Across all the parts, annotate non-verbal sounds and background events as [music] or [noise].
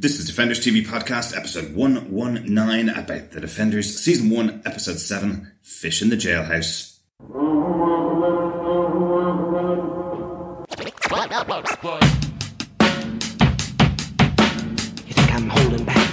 This is Defenders TV Podcast, episode 119, about the Defenders, season 1, episode 7, Fish in the Jailhouse. You think I'm holding back?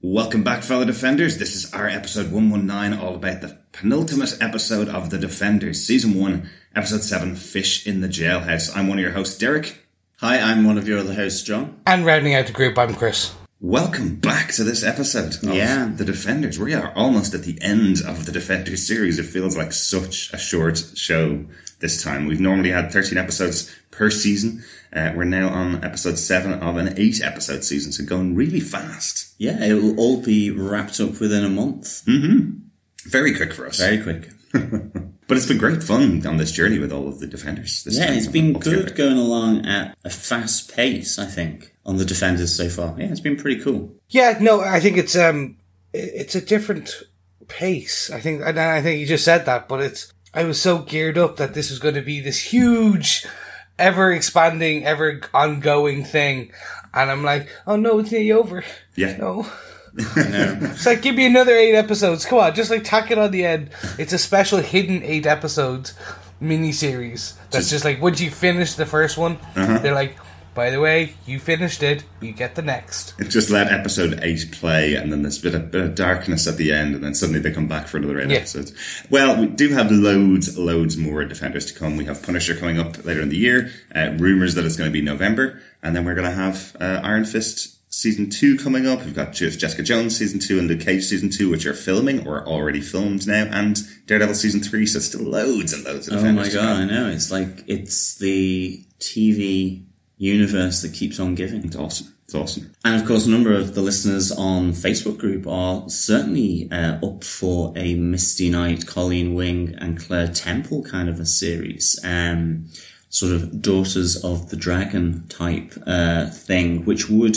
Welcome back, fellow Defenders. This is our episode 119, all about the penultimate episode of The Defenders, season 1, episode 7, Fish in the Jailhouse. I'm one of your hosts, Derek. Hi, I'm one of your other hosts, John. And rounding out the group, I'm Chris. Welcome back to this episode of Yeah. The Defenders. We are almost at the end of the Defenders series. It feels like such a short show this time. We've normally had 13 episodes per season. Uh, we're now on episode 7 of an 8 episode season, so going really fast. Yeah, it will all be wrapped up within a month. Very quick for us. Very quick. [laughs] But it's been great fun on this journey with all of the Defenders. This Yeah, time it's been all good together. going along at a fast pace, I think, on the Defenders so far. Yeah, it's been pretty cool. Yeah, no, I think it's um, it's a different pace. I think, and I think you just said that, but it's. I was so geared up that this was going to be this huge, ever expanding, ever ongoing thing, and I'm like, oh no, it's nearly over. Yeah. No. [laughs] It's like, give me another eight episodes. Come on, just like tack it on the end. It's a special hidden eight episodes mini series. That's just, like, once you finish the first one, they're like, by the way, you finished it, you get the next. Just let episode eight play, and then there's a bit of, bit of darkness at the end, and then suddenly they come back for another eight Yeah. episodes. Well, we do have loads, loads more Defenders to come. We have Punisher coming up later in the year, uh, rumours that it's going to be November, and then we're going to have uh, Iron Fist season two coming up. We've got Jessica Jones season two and Luke Cage season two, which are filming or already filmed now, and Daredevil season three, so still loads and loads of oh my god, I know. It's like, it's the TV universe that keeps on giving. It's awesome. It's awesome. And of course, a number of the listeners on Facebook group are certainly uh, up for a Misty Knight, Colleen Wing, and Claire Temple kind of a series. Um, sort of Daughters of the Dragon type uh, thing, which would,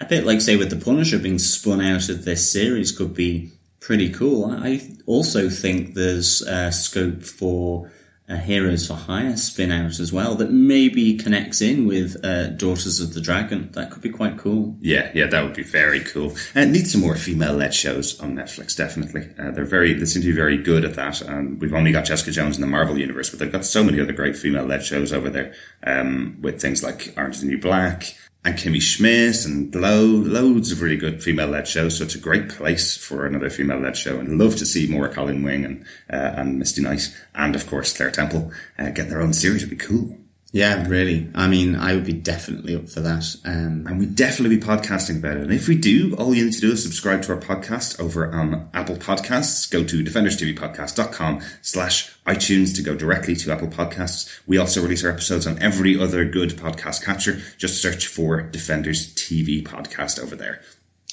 a bit like, say, with The Punisher being spun out of this series, could be pretty cool. I also think there's uh, scope for a Heroes for Hire spin out as well that maybe connects in with uh, Daughters of the Dragon. That could be quite cool. Yeah, yeah, that would be very cool. And need some more female-led shows on Netflix. Definitely, uh, they're very. They seem to be very good at that. And we've only got Jessica Jones in the Marvel universe, but they've got so many other great female-led shows over there. Um, with things like Orange is the New Black and Kimmy Schmidt and loads of really good female-led shows. So it's a great place for another female-led show. And love to see more Colleen Wing and uh, and Misty Knight, and of course Claire Temple uh, get their own series. It'd be cool. Yeah, really. I mean, I would be definitely up for that. Um, And we'd definitely be podcasting about it. And if we do, all you need to do is subscribe to our podcast over on Apple Podcasts. Go to defenderstvpodcast.com slash iTunes to go directly to Apple Podcasts. We also release our episodes on every other good podcast catcher. Just search for Defenders TV podcast over there.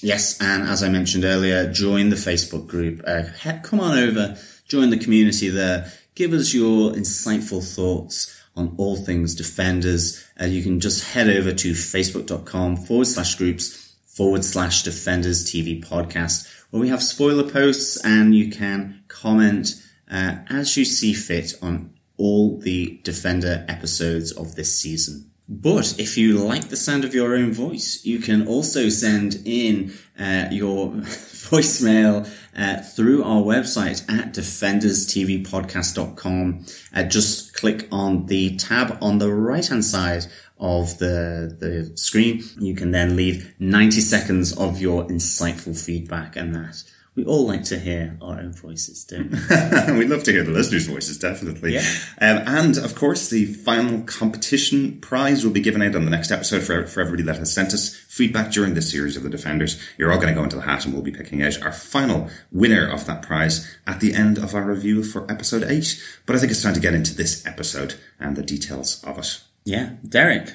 Yes, and as I mentioned earlier, join the Facebook group. Uh, come on over, join the community there. Give us your insightful thoughts on all things Defenders. Uh, you can just head over to facebook.com forward slash groups forward slash Defenders TV podcast, where we have spoiler posts and you can comment uh, as you see fit on all the Defender episodes of this season. But if you like the sound of your own voice, you can also send in uh, your [laughs] voicemail uh, through our website at defenderstvpodcast.com. Uh, just click on the tab on the right hand side of the, the screen. You can then leave 90 seconds of your insightful feedback and that. We all like to hear our own voices, don't we? [laughs] We'd love to hear the listeners' voices, definitely. Yeah. Um, and of course, the final competition prize will be given out on the next episode for, for everybody that has sent us feedback during this series of the Defenders. You're all going to go into the hat and we'll be picking out our final winner of that prize at the end of our review for episode 8. But I think it's time to get into this episode and the details of it. yeah. Derek,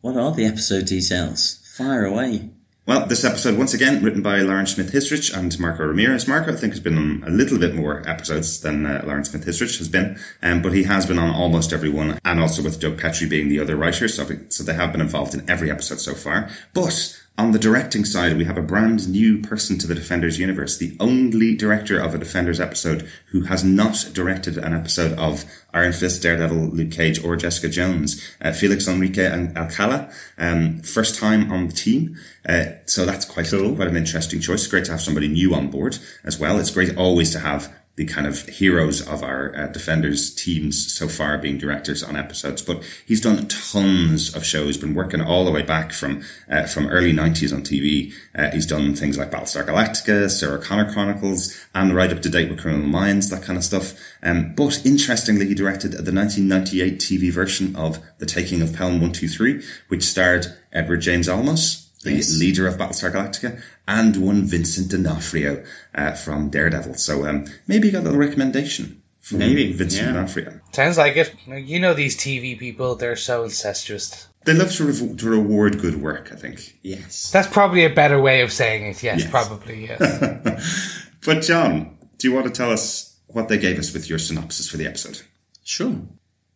what are the episode details? Fire away. Well, this episode, once again, written by Lauren Schmidt Hissrich and Marco Ramirez. Marco, I think, has been on a little bit more episodes than uh, Lauren Schmidt Hissrich has been, um, but he has been on almost every one, and also with Doug Petrie being the other writer, so, so they have been involved in every episode so far. But On the directing side, we have a brand new person to the Defenders universe, the only director of a Defenders episode who has not directed an episode of Iron Fist, Daredevil, Luke Cage, or Jessica Jones. Uh, Felix Enrique and Alcala, um, first time on the team. Uh, so that's quite, cool. quite an interesting choice. It's great to have somebody new on board as well. It's great always to have the kind of heroes of our uh, defenders teams so far being directors on episodes but he's done tons of shows been working all the way back from uh, from early 90s on tv uh, he's done things like battlestar galactica sarah connor chronicles and the right up to date with criminal minds that kind of stuff. Um, but interestingly he directed the 1998 tv version of the taking of pelham 123 which starred edward james olmos the yes. leader of Battlestar Galactica, and one Vincent D'Onofrio uh, from Daredevil. So um, maybe you got a little recommendation. From maybe Vincent yeah. D'Onofrio. Sounds like it. You know these TV people; they're so incestuous. They love to, re- to reward good work. I think. Yes, that's probably a better way of saying it. Yes, yes. probably. Yes. [laughs] but John, do you want to tell us what they gave us with your synopsis for the episode? Sure.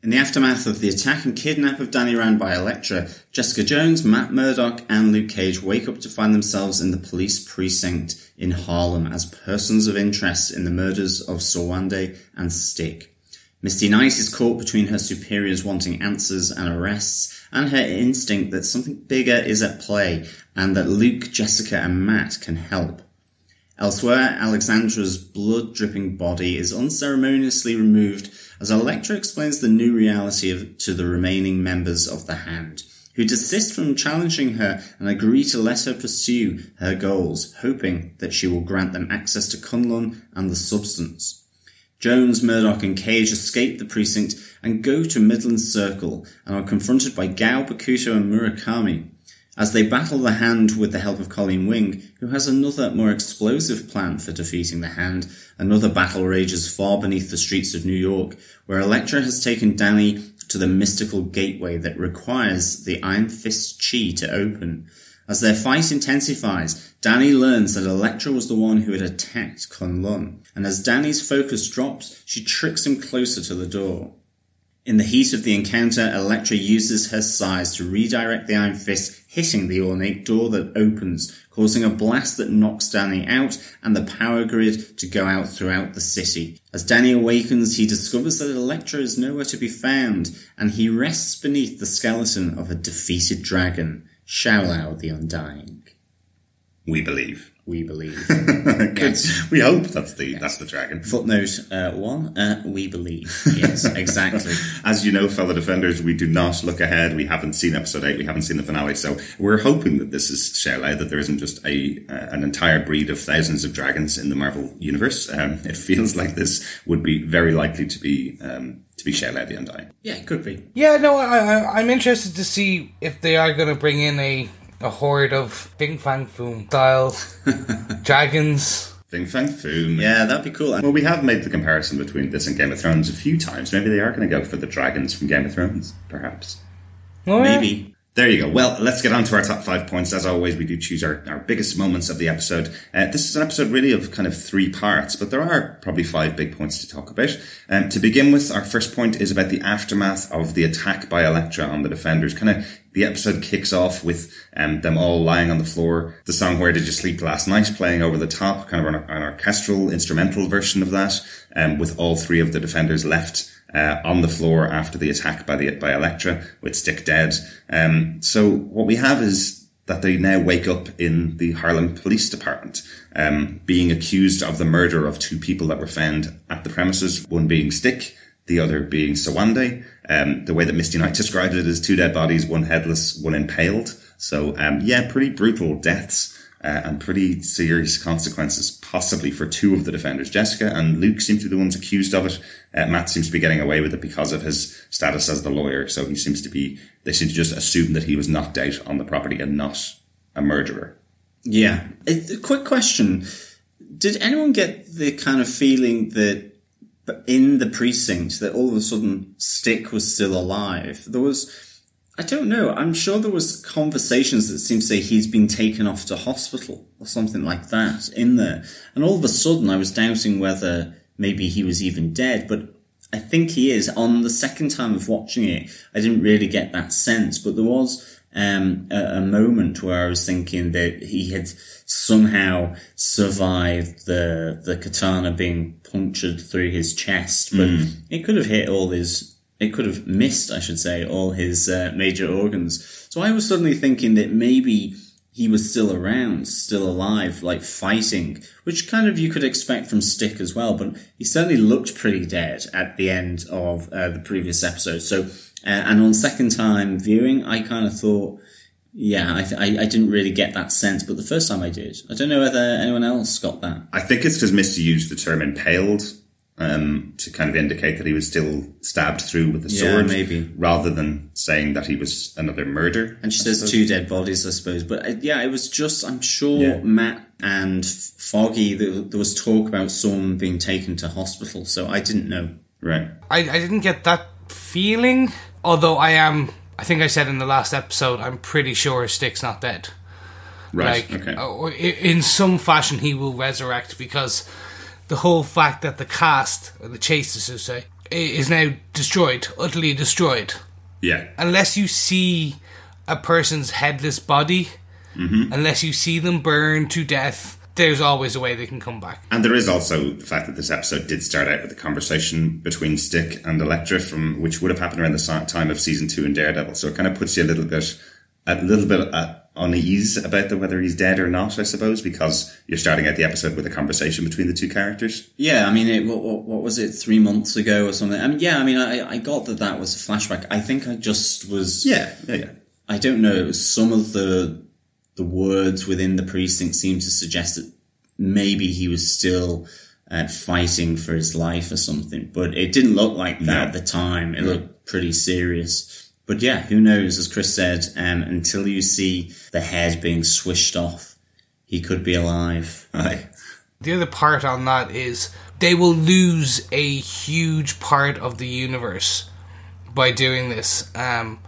In the aftermath of the attack and kidnap of Danny Rand by Elektra, Jessica Jones, Matt Murdock, and Luke Cage wake up to find themselves in the police precinct in Harlem as persons of interest in the murders of Sowande and Stick. Misty Knight is caught between her superiors wanting answers and arrests, and her instinct that something bigger is at play, and that Luke, Jessica, and Matt can help. Elsewhere, Alexandra's blood dripping body is unceremoniously removed as Elektra explains the new reality of, to the remaining members of the Hand, who desist from challenging her and agree to let her pursue her goals, hoping that she will grant them access to Kunlun and the substance. Jones, Murdock, and Cage escape the precinct and go to Midland Circle and are confronted by Gao, Bakuto, and Murakami, as they battle the Hand with the help of Colleen Wing, who has another more explosive plan for defeating the Hand, another battle rages far beneath the streets of New York, where Elektra has taken Danny to the mystical gateway that requires the Iron Fist chi to open. As their fight intensifies, Danny learns that Elektra was the one who had attacked Kunlun, and as Danny's focus drops, she tricks him closer to the door. In the heat of the encounter, Elektra uses her size to redirect the Iron Fist, hitting the ornate door that opens, causing a blast that knocks Danny out and the power grid to go out throughout the city. As Danny awakens, he discovers that Elektra is nowhere to be found, and he rests beneath the skeleton of a defeated dragon, Shou-Lao the Undying. We believe we believe. [laughs] yes. We hope that's the yes. that's the dragon. Footnote uh, one: uh, We believe. Yes, [laughs] exactly. As you know, fellow defenders, we do not look ahead. We haven't seen episode eight. We haven't seen the finale, so we're hoping that this is Shou-Lao, that there isn't just a uh, an entire breed of thousands of dragons in the Marvel universe. Um, it feels like this would be very likely to be. Um, to be Shou-Lao the Undying. Yeah, it could be. Yeah, no, I, I, I'm interested to see if they are going to bring in a a horde of Fin Fang Foom style [laughs] dragons. Fin Fang Foom. Yeah, that'd be cool. Well, we have made the comparison between this and Game of Thrones a few times. Maybe they are going to go for the dragons from Game of Thrones, perhaps. Oh, Maybe. There you go. Well, let's get on to our top five points. As always, we do choose our, our biggest moments of the episode. Uh, this is an episode really of kind of three parts, but there are probably five big points to talk about. Um, to begin with, our first point is about the aftermath of the attack by Elektra on the defenders. Kind of the episode kicks off with um, them all lying on the floor. The song "Where Did You Sleep Last Night" playing over the top, kind of an, an orchestral, instrumental version of that, um, with all three of the defenders left uh, on the floor after the attack by the by Elektra with Stick dead. Um, so what we have is that they now wake up in the Harlem Police Department, um, being accused of the murder of two people that were found at the premises. One being Stick, the other being Sowande. Um, the way that Misty Knight described it is two dead bodies, one headless, one impaled. So um, yeah, pretty brutal deaths uh, and pretty serious consequences, possibly for two of the defenders. Jessica and Luke seem to be the ones accused of it. Uh, Matt seems to be getting away with it because of his status as the lawyer. So he seems to be, they seem to just assume that he was knocked out on the property and not a murderer. Yeah. A quick question. Did anyone get the kind of feeling that in the precinct that all of a sudden Stick was still alive? There was, I don't know. I'm sure there was conversations that seemed to say he's been taken off to hospital or something like that in there. And all of a sudden I was doubting whether maybe he was even dead, but I think he is. On the second time of watching it, I didn't really get that sense, but there was um, a, a, moment where I was thinking that he had somehow survived the the katana being punctured through his chest, but mm. it could have hit all his. It could have missed, I should say, all his uh, major organs. So I was suddenly thinking that maybe he was still around, still alive, like fighting, which kind of you could expect from Stick as well. But he certainly looked pretty dead at the end of uh, the previous episode. So, uh, and on second time viewing, I kind of thought, yeah, I, I, I, didn't really get that sense, but the first time I did. I don't know whether anyone else got that. I think it's because Misty used the term impaled um, to kind of indicate that he was still stabbed through with the yeah, sword, maybe, rather than saying that he was another murder. And she I says suppose. two dead bodies, I suppose. But uh, yeah, it was just, I'm sure yeah. Matt and Foggy, there, there, was talk about someone being taken to hospital, so I didn't know. Right. I, I didn't get that feeling, although I am, I think I said in the last episode, I'm pretty sure Stick's not dead. Right. Like, okay. Uh, in some fashion, he will resurrect because the whole fact that the cast, or the chaste, to say, is now destroyed, utterly destroyed. Yeah. Unless you see a person's headless body, mm-hmm. unless you see them burn to death, there's always a way they can come back. And there is also the fact that this episode did start out with a conversation between Stick and Elektra, from which would have happened around the time of season two in Daredevil. So it kind of puts you a little bit, a little bit at unease about the whether he's dead or not, I suppose, because you're starting out the episode with a conversation between the two characters. Yeah, I mean, it, what, what, was it, three months ago or something? I mean, yeah, I mean, I, I got that that was a flashback. I think I just was. Yeah, yeah, yeah. I don't know. Some of the the words within the precinct seemed to suggest that maybe he was still uh, fighting for his life or something, but it didn't look like that no. at the time. It looked pretty serious. But yeah, who knows? As Chris said, um, until you see the head being swished off, he could be alive. [laughs] Aye. The other part on that is they will lose a huge part of the universe by doing this. Um,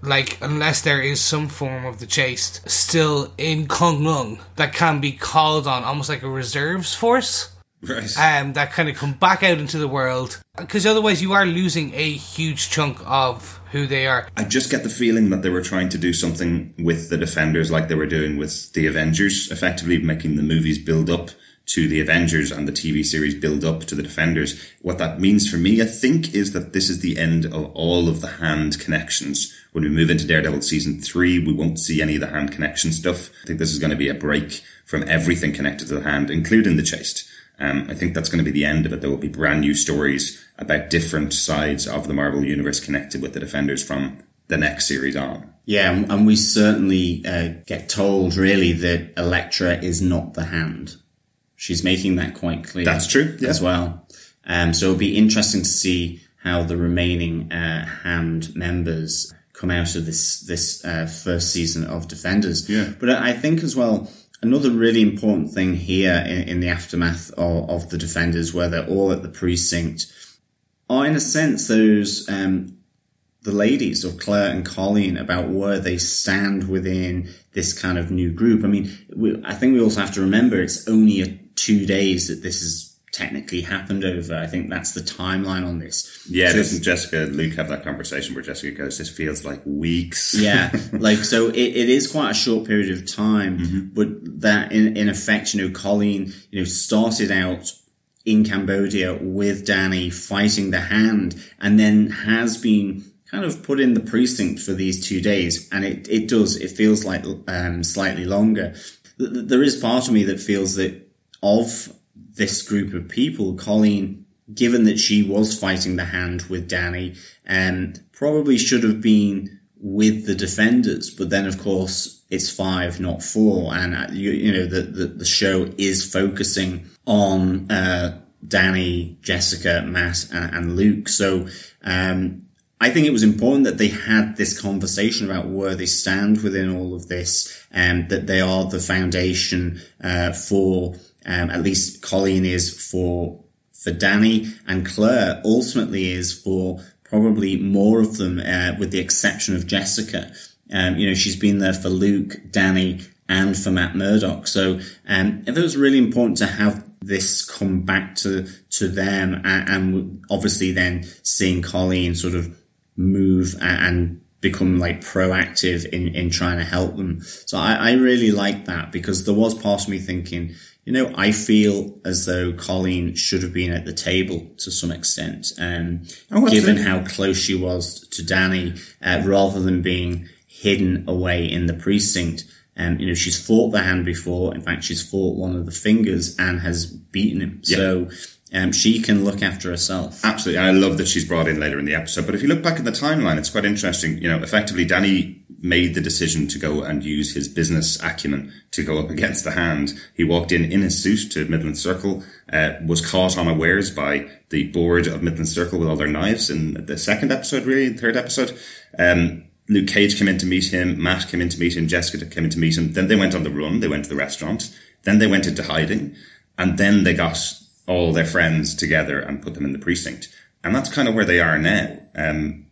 like, unless there is some form of the chaste still in Kunlun that can be called on, almost like a reserves force. Right. Um, that kind of come back out into the world. Because otherwise, you are losing a huge chunk of who they are. I just get the feeling that they were trying to do something with the Defenders like they were doing with the Avengers, effectively making the movies build up to the Avengers and the TV series build up to the Defenders. What that means for me, I think, is that this is the end of all of the hand connections. When we move into Daredevil season three, we won't see any of the hand connection stuff. I think this is going to be a break from everything connected to the hand, including the chaste. Um, I think that's going to be the end of it. There will be brand new stories about different sides of the Marvel universe connected with the Defenders from the next series on. Yeah, and we certainly uh, get told really that Elektra is not the hand. She's making that quite clear. That's true yeah. as well. Um, so it'll be interesting to see how the remaining uh, hand members come out of this this uh, first season of Defenders. Yeah, but I think as well Another really important thing here in, in the aftermath of, of, the defenders, where they're all at the precinct, are in a sense those um, the ladies of Claire and Colleen about where they stand within this kind of new group. I mean, we, I think we also have to remember it's only a, two days that this is technically happened over. I think that's the timeline on this. Yeah, so doesn't Jessica and Luke have that conversation where Jessica goes, "This feels like weeks." yeah, [laughs] like so it, it is quite a short period of time, mm-hmm. but that in in effect, you know, Colleen, you know, started out in Cambodia with Danny fighting the hand, and then has been kind of put in the precinct for these two days, and it it does it feels like um, slightly longer. There is part of me that feels that of this group of people, Colleen, given that she was fighting the hand with Danny, um, probably should have been with the defenders. But then, of course, it's five, not four. And, uh, you, you, know, the, the, the, show is focusing on, uh, Danny, Jessica, Matt, and, and Luke. So, um, I think it was important that they had this conversation about where they stand within all of this and that they are the foundation, uh, for um, at least Colleen is for for Danny, and Claire ultimately is for probably more of them, uh, with the exception of Jessica. Um, you know, she's been there for Luke, Danny, and for Matt Murdock. So um, it was really important to have this come back to to them, and, and obviously then seeing Colleen sort of move and, and become like proactive in, in trying to help them. So I, I really like that because there was part of me thinking, you know, I feel as though Colleen should have been at the table to some extent, um, Oh, given how close she was to Danny, uh, rather than being hidden away in the precinct. Um, you know, she's fought the hand before. In fact, she's fought one of the fingers and has beaten him. So, um, she can look after herself. Absolutely. I love that she's brought in later in the episode. But if you look back in the timeline, it's quite interesting. You know, effectively, Danny made the decision to go and use his business acumen to go up against the hand. He walked in in his suit to Midland Circle, uh, was caught unawares by the board of Midland Circle with all their knives in the second episode, really, third episode. Um, Luke Cage came in to meet him. Matt came in to meet him. Jessica came in to meet him. Then they went on the run. They went to the restaurant. Then they went into hiding. And then they got all their friends together and put them in the precinct. And that's kind of where they are now. Um,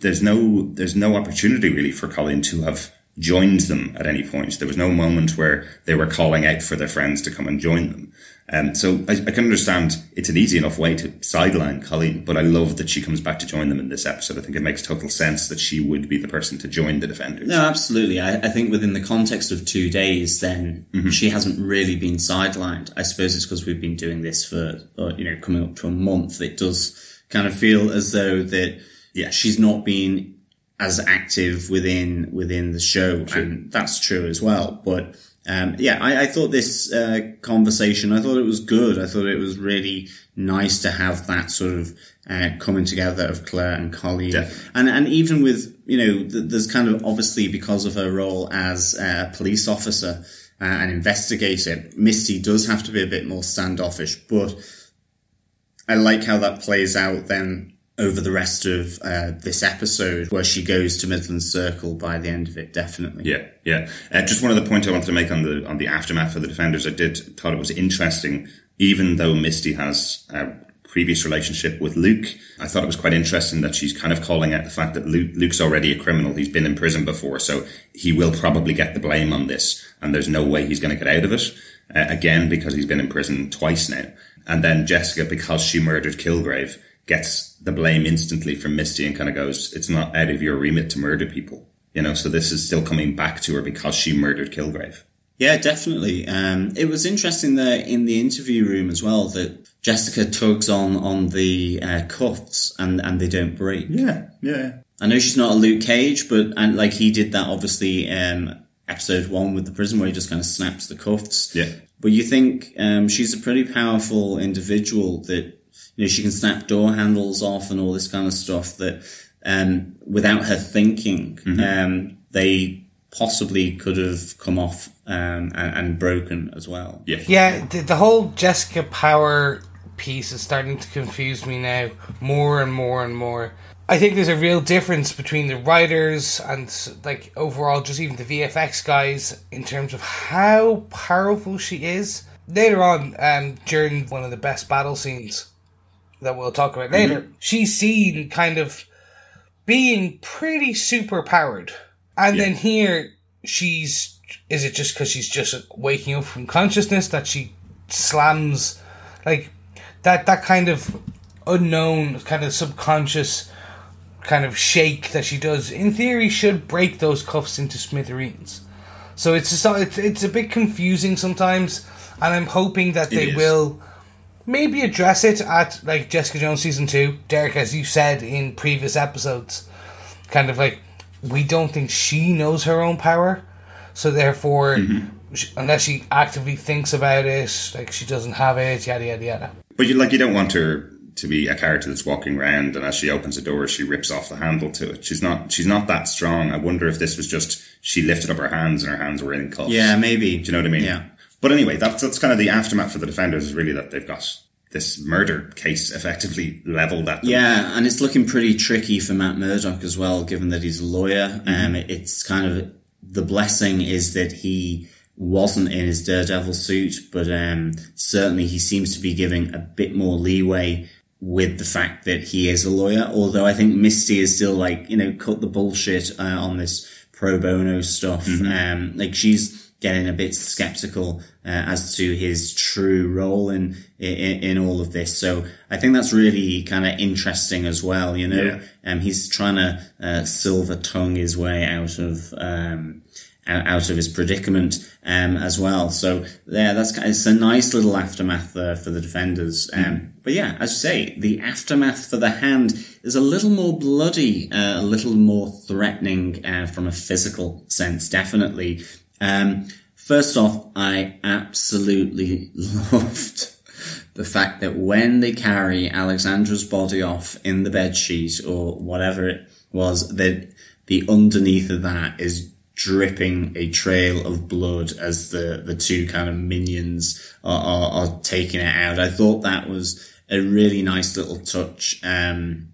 there's no, there's no opportunity really for Colleen to have joined them at any point. There was no moment where they were calling out for their friends to come and join them. Um, so I, I can understand it's an easy enough way to sideline Colleen, but I love that she comes back to join them in this episode. I think it makes total sense that she would be the person to join the defenders. No, absolutely. I, I think within the context of two days, then she hasn't really been sidelined. I suppose it's because we've been doing this for, uh, you know, coming up to a month. It does kind of feel as though that, yeah, she's not been as active within, within the show. And that's true as well. But, um, yeah, I, I thought this, uh, conversation, I thought it was good. I thought it was really nice to have that sort of, uh, coming together of Claire and Colleen. Definitely. And and even with you know, th- there's kind of obviously because of her role as a police officer uh, and investigator, Misty does have to be a bit more standoffish. But I like how that plays out then over the rest of uh, this episode, where she goes to Midland Circle by the end of it. Definitely. Yeah, yeah. Uh, just one of the points I wanted to make on the on the aftermath of the defenders. I did thought it was interesting, even though Misty has a previous relationship with Luke. I thought it was quite interesting that she's kind of calling out the fact that Luke, Luke's already a criminal. He's been in prison before, so he will probably get the blame on this, and there's no way he's going to get out of it uh, again because he's been in prison twice now. And then Jessica, because she murdered Kilgrave, gets the blame instantly from Misty and kind of goes, "It's not out of your remit to murder people." You know, so this is still coming back to her because she murdered Kilgrave. Yeah, definitely. Um, it was interesting there in the interview room as well that Jessica tugs on on the uh, cuffs and and they don't break. Yeah, yeah. I know she's not a Luke Cage, but and like he did that obviously um episode one with the prison where he just kind of snaps the cuffs. Yeah. But you think um she's a pretty powerful individual that you know she can snap door handles off and all this kind of stuff that um without her thinking um they possibly could have come off um and, and broken as well. Yeah. Yeah, the, the whole Jessica Power piece is starting to confuse me now more and more and more. I think there's a real difference between the writers and like overall just even the VFX guys in terms of how powerful she is. Later on, um, during one of the best battle scenes that we'll talk about later, mm-hmm. she's seen kind of being pretty super powered. And then here she's is it just because she's just waking up from consciousness that she slams like that that kind of unknown kind of subconscious kind of shake that she does in theory should break those cuffs into smithereens so it's just it's, it's a bit confusing sometimes and i'm hoping that they is. will maybe address it at like jessica jones season 2 derek as you said in previous episodes kind of like we don't think she knows her own power so therefore mm-hmm. sh unless she actively thinks about it like she doesn't have it yada yada yada But you like you don't want her to be a character that's walking around and as she opens a door she rips off the handle to it. She's not she's not that strong. I wonder if this was just she lifted up her hands and her hands were in cuffs. Yeah, maybe. Do you know what I mean? Yeah. But anyway, that's that's kind of the aftermath for the defenders is really that they've got this murder case effectively leveled at them. Yeah, and it's looking pretty tricky for Matt Murdock as well, given that he's a lawyer. Um, it's kind of the blessing is that he wasn't in his Daredevil suit, but um, certainly he seems to be giving a bit more leeway with the fact that he is a lawyer. Although I think Misty is still like you know cut the bullshit uh, on this pro bono stuff. Um, like she's getting a bit skeptical uh, as to his true role in, in, in all of this. So I think that's really kind of interesting as well. You know, Yeah. um, he's trying to uh, silver tongue his way out of um, out of his predicament um, as well. So yeah, that's it's a nice little aftermath there for the defenders. Um, But yeah, as you say, the aftermath for the hand is a little more bloody, uh, a little more threatening uh, from a physical sense, definitely. Um, first off, I absolutely [laughs] loved the fact that when they carry Alexandra's body off in the bed sheet or whatever it was, that the underneath of that is dripping a trail of blood as the, the two kind of minions are, are, are taking it out. I thought that was a really nice little touch. Um,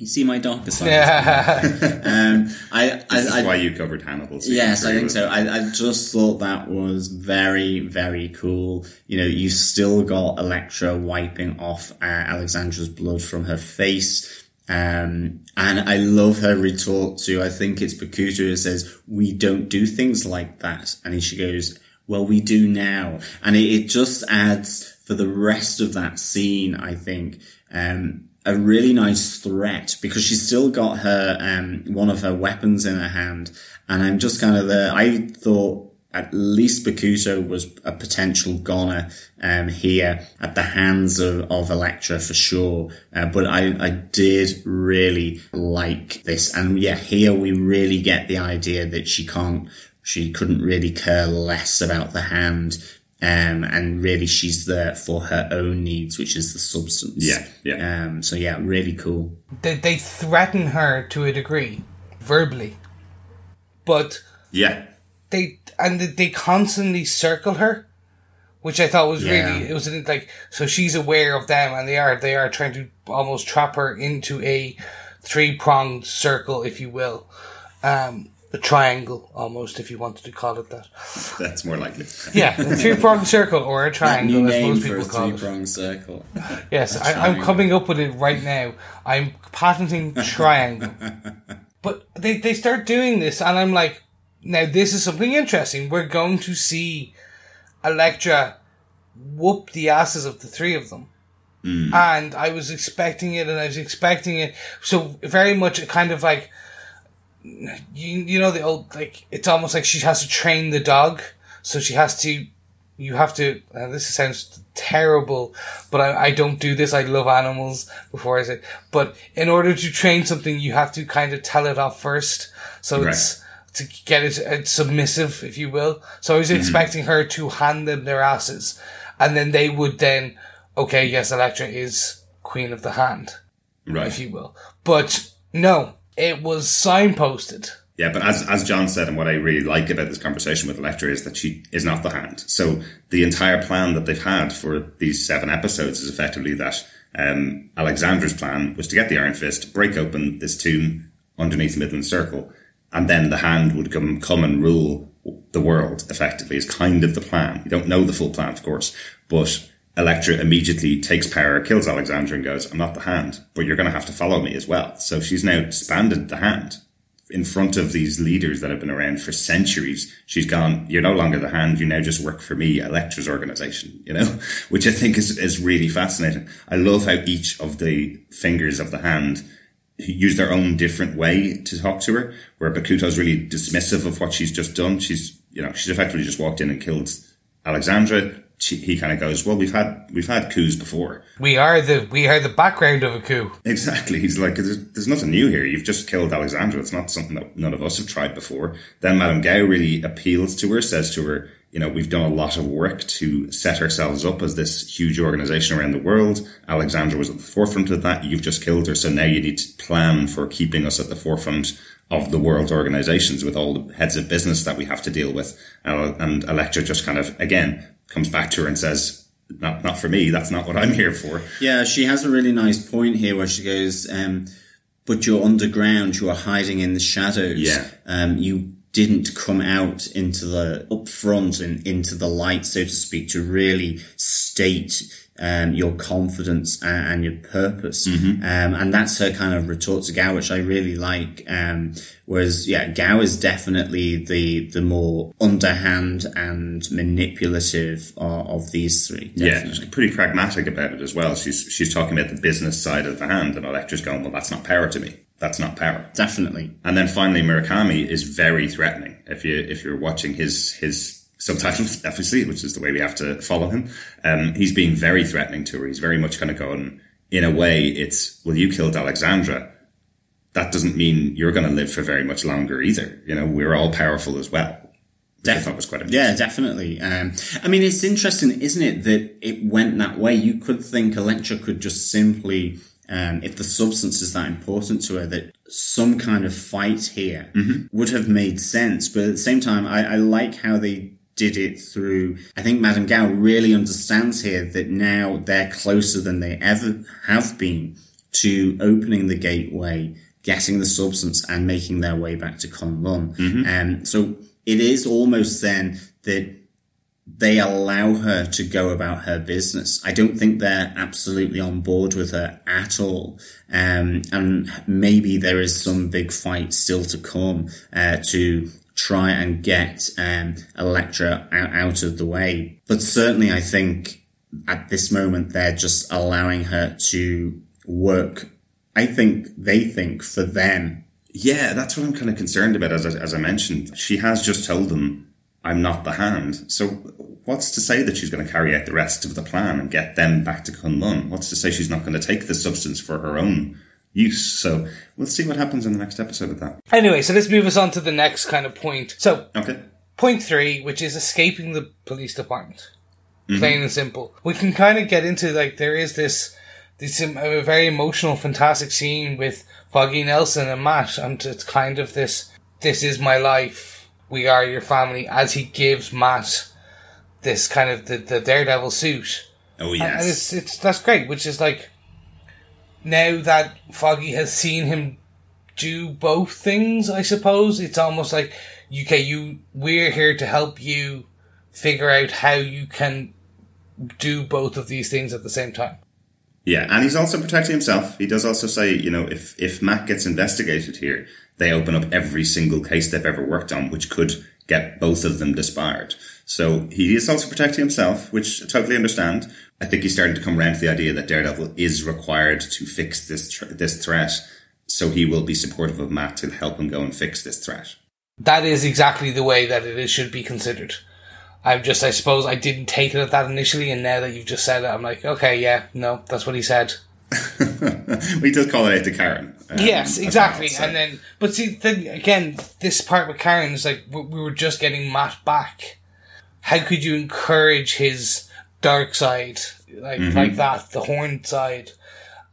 you see my darker side. Yeah. [laughs] Um, I, This I, is I, why you covered Hannibal. season Yes, I think so. I, I just thought that was very, very cool. You know, you still got Elektra wiping off uh, Alexandra's blood from her face. Um, and I love her retort to, I think it's Bakuto who says, we don't do things like that. And she goes, well, we do now. And it, it just adds for the rest of that scene, I think, um, a really nice threat because she's still got her, um, one of her weapons in her hand. And I'm just kind of there. I thought at least Bakuto was a potential goner, um, here at the hands of, of Elektra for sure. Uh, but I, I did really like this. And yeah, here we really get the idea that she can't, she couldn't really care less about the hand. Um, and really she's there for her own needs, which is the substance. Yeah, yeah. Um, so yeah, really cool. they, they threaten her to a degree, verbally, but Yeah. they and they constantly circle her, which I thought was Yeah. really it was like so she's aware of them and they are they are trying to almost trap her into a three pronged circle, if you will, um, a triangle almost, if you wanted to call it that. That's more likely. Yeah, a [laughs] three pronged circle or a That triangle, new as name most people call Three pronged circle. Yes, I, I'm coming up with it right now. I'm patenting triangle. [laughs] but they, they start doing this, and I'm like, now this is something interesting. We're going to see Elektra whoop the asses of the three of them. Hmm. And I was expecting it, and I was expecting it. So very much a kind of like, you you know the old like it's almost like she has to train the dog, so she has to you have to. Uh, this sounds terrible, but I, I don't do this. I love animals. Before I say, but in order to train something, you have to kind of tell it off first. So Right. it's to get it uh, submissive, if you will. So I was expecting her to hand them their asses, and then they would then, okay, yes, Elektra is queen of the hand, Right. if you will. But no, it was signposted. Yeah, but as as John said, and what I really like about this conversation with Elektra is that she is not the hand. So the entire plan that they've had for these seven episodes is effectively that um, Alexandra's plan was to get the Iron Fist, break open this tomb underneath Midland Circle, and then the hand would come come and rule the world. Effectively, is kind of the plan. You don't know the full plan, of course, but Elektra immediately takes power, kills Alexandra, and goes, "I'm not the hand, but you're going to have to follow me as well." So she's now disbanded the hand in front of these leaders that have been around for centuries. She's gone, you're no longer the hand, you now just work for me, Elektra's organization, you know, [laughs] which I think is, is really fascinating. I love how each of the fingers of the hand use their own different way to talk to her, where Bakuto's really dismissive of what she's just done. She's, you know, she's effectively just walked in and killed Alexandra. She, he kind of goes, well, we've had, we've had coups before. We are the we are the background of a coup. Exactly. He's like, there's, there's nothing new here. You've just killed Alexandra. It's not something that none of us have tried before. Then Madame Gao really appeals to her, says to her, you know, we've done a lot of work to set ourselves up as this huge organization around the world. Alexandra was at the forefront of that. You've just killed her. So now you need to plan for keeping us at the forefront of the world's organizations with all the heads of business that we have to deal with. Uh, and Elektra just kind of, again, comes back to her and says, not, not for me. That's not what I'm here for. Yeah, she has a really nice point here where she goes, um, but you're underground, you are hiding in the shadows. Yeah. Um, you didn't come out into the up front and into the light, so to speak, to really state um, your confidence and, and your purpose. Um, and that's her kind of retort to Gao, which I really like. Um, whereas, yeah, Gao is definitely the, the more underhand and manipulative of, of these three. Yeah, she's pretty pragmatic about it as well. She's she's talking about the business side of the hand, and Elektra's going, "Well, that's not power to me. That's not power." Definitely. And then finally, Murakami is very threatening. If you if you're watching his his subtitles, [laughs] obviously, which is the way we have to follow him, um, he's being very threatening to her. He's very much kind of going, in a way, it's well, you killed Alexandra. That doesn't mean you're going to live for very much longer either. You know, we're all powerful as well. Thought was quite Yeah, definitely. Um, I mean, it's interesting, isn't it, that it went that way? You could think Elektra could just simply, um, if the substance is that important to her, that some kind of fight here would have made sense. But at the same time, I, I like how they did it through. I think Madame Gao really understands here that now they're closer than they ever have been to opening the gateway, getting the substance, and making their way back to Kunlun. And so it is almost then that they allow her to go about her business. I don't think they're absolutely on board with her at all. Um, and maybe there is some big fight still to come uh, to try and get um, Elektra out, out of the way. But certainly, I think at this moment they're just allowing her to work. I think they think for them. Yeah, that's what I'm kind of concerned about. As I, as I mentioned, she has just told them, "I'm not the hand." So, what's to say that she's going to carry out the rest of the plan and get them back to Kunlun? What's to say she's not going to take the substance for her own use? So, we'll see what happens in the next episode with that. Anyway, so let's move us on to the next kind of point. So, Okay. point three, which is escaping the police department. Plain and simple. We can kind of get into like there is this this um, a very emotional, fantastic scene with Foggy Nelson and Matt, and it's kind of this this is my life. We are your family. As he gives Matt this kind of the, the daredevil suit, Oh and- and it's it's that's great. Which is like now that Foggy has seen him do both things, I suppose it's almost like okay, you we're here to help you figure out how you can do both of these things at the same time. Yeah, and he's also protecting himself. He does also say, you know, if if Matt gets investigated here, they open up every single case they've ever worked on, which could get both of them disbarred. So he is also protecting himself, which I totally understand. I think he's starting to come around to the idea that Daredevil is required to fix this tr- this threat, so he will be supportive of Matt to help him go and fix this threat. That is exactly the way that it is, should be considered. I'm just, I suppose, I didn't take it at that initially, and now that you've just said it, I'm like, okay, yeah, no, that's what he said. [laughs] he does call it out to Karen. um, yes, exactly. well, so- And then, but see, then again, this part with Karen is like we we were just getting Matt back. How could you encourage his dark side like like that, the horned side?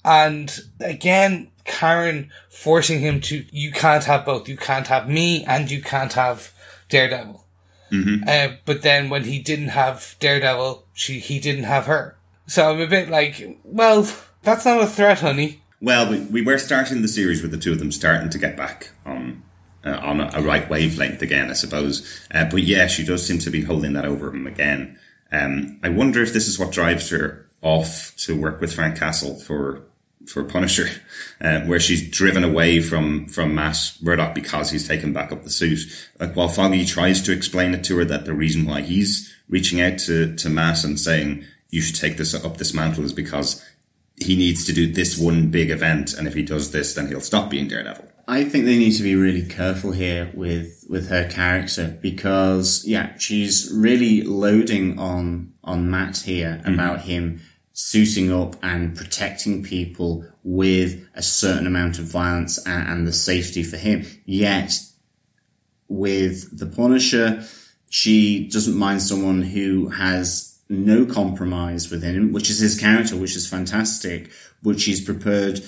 And again, Karen forcing him to you can't have both. You can't have me, and you can't have Daredevil. Uh, but then when he didn't have Daredevil, she he didn't have her. So I'm a bit like, well, that's not a threat, honey. Well, we, we were starting the series with the two of them starting to get back on uh, on a, right wavelength again, I suppose. Uh, but yeah, she does seem to be holding that over him again. Um, I wonder if this is what drives her off to work with Frank Castle for for Punisher, [laughs] uh, where she's driven away from from Matt Murdock because he's taken back up the suit. Like while Foggy tries to explain it to her that the reason why he's reaching out to to Matt and saying you should take this up this mantle is because he needs to do this one big event, and if he does this, then he'll stop being Daredevil. I think they need to be really careful here with with her character because yeah, she's really loading on on Matt here mm-hmm. about him suiting up and protecting people with a certain amount of violence and, and the safety for him. Yet with the Punisher, she doesn't mind someone who has no compromise within him, which is his character, which is fantastic, but she's prepared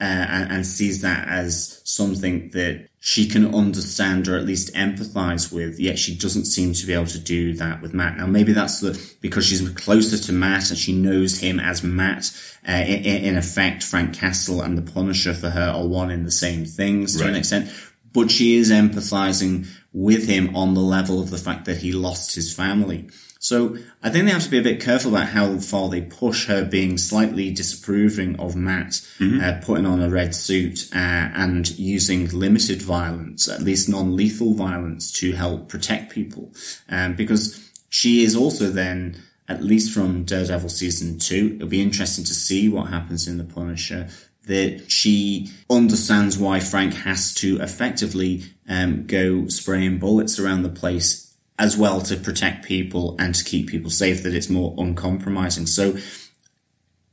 uh, and, and sees that as something that she can understand or at least empathize with. Yet she doesn't seem to be able to do that with Matt. Now, maybe that's the because she's closer to Matt and she knows him as Matt. Uh, in, in effect, Frank Castle and the Punisher for her are one in the same things to an extent. but she is empathizing with him on the level of the fact that he lost his family. So I think they have to be a bit careful about how far they push her being slightly disapproving of Matt, mm-hmm. uh, putting on a red suit uh, and using limited violence, at least non-lethal violence to help protect people. Um, because she is also then, at least from Daredevil season two, it'll be interesting to see what happens in The Punisher that she understands why Frank has to effectively um, go spraying bullets around the place as well to protect people and to keep people safe, that it's more uncompromising. So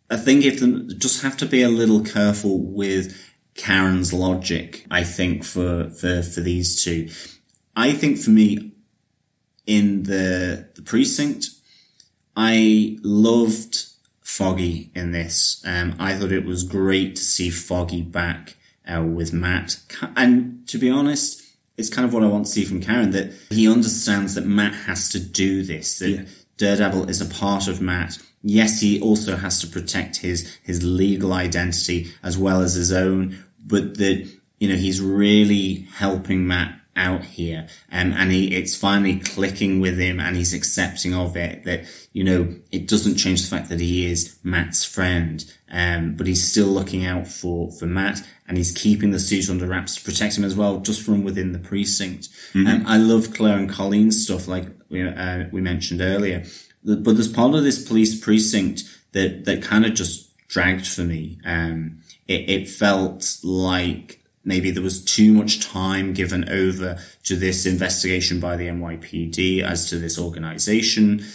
I think if them just have to be a little careful with Karen's logic, I think for, for, for these two. I think for me, in the, the precinct, I loved Foggy in this. Um, I thought it was great to see Foggy back uh, with Matt. And to be honest, it's kind of what I want to see from Karen that he understands that Matt has to do this, that yeah. Daredevil is a part of Matt. Yes, he also has to protect his, his legal identity as well as his own, but that, you know, he's really helping Matt out here. Um, and he, it's finally clicking with him and he's accepting of it that, you know, it doesn't change the fact that he is Matt's friend. Um, but he's still looking out for, for Matt and he's keeping the suit under wraps to protect him as well, just from within the precinct. Mm-hmm. Um, I love Claire and Colleen's stuff, like we, uh, we mentioned earlier. But there's part of this police precinct that, that kind of just dragged for me. Um, it, it felt like maybe there was too much time given over to this investigation by the NYPD as to this organization.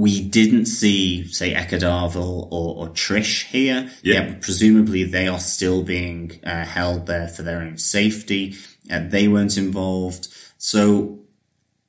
We didn't see, say, Eckard or, or Trish here. Yeah. yeah presumably they are still being uh, held there for their own safety. Uh, they weren't involved. So,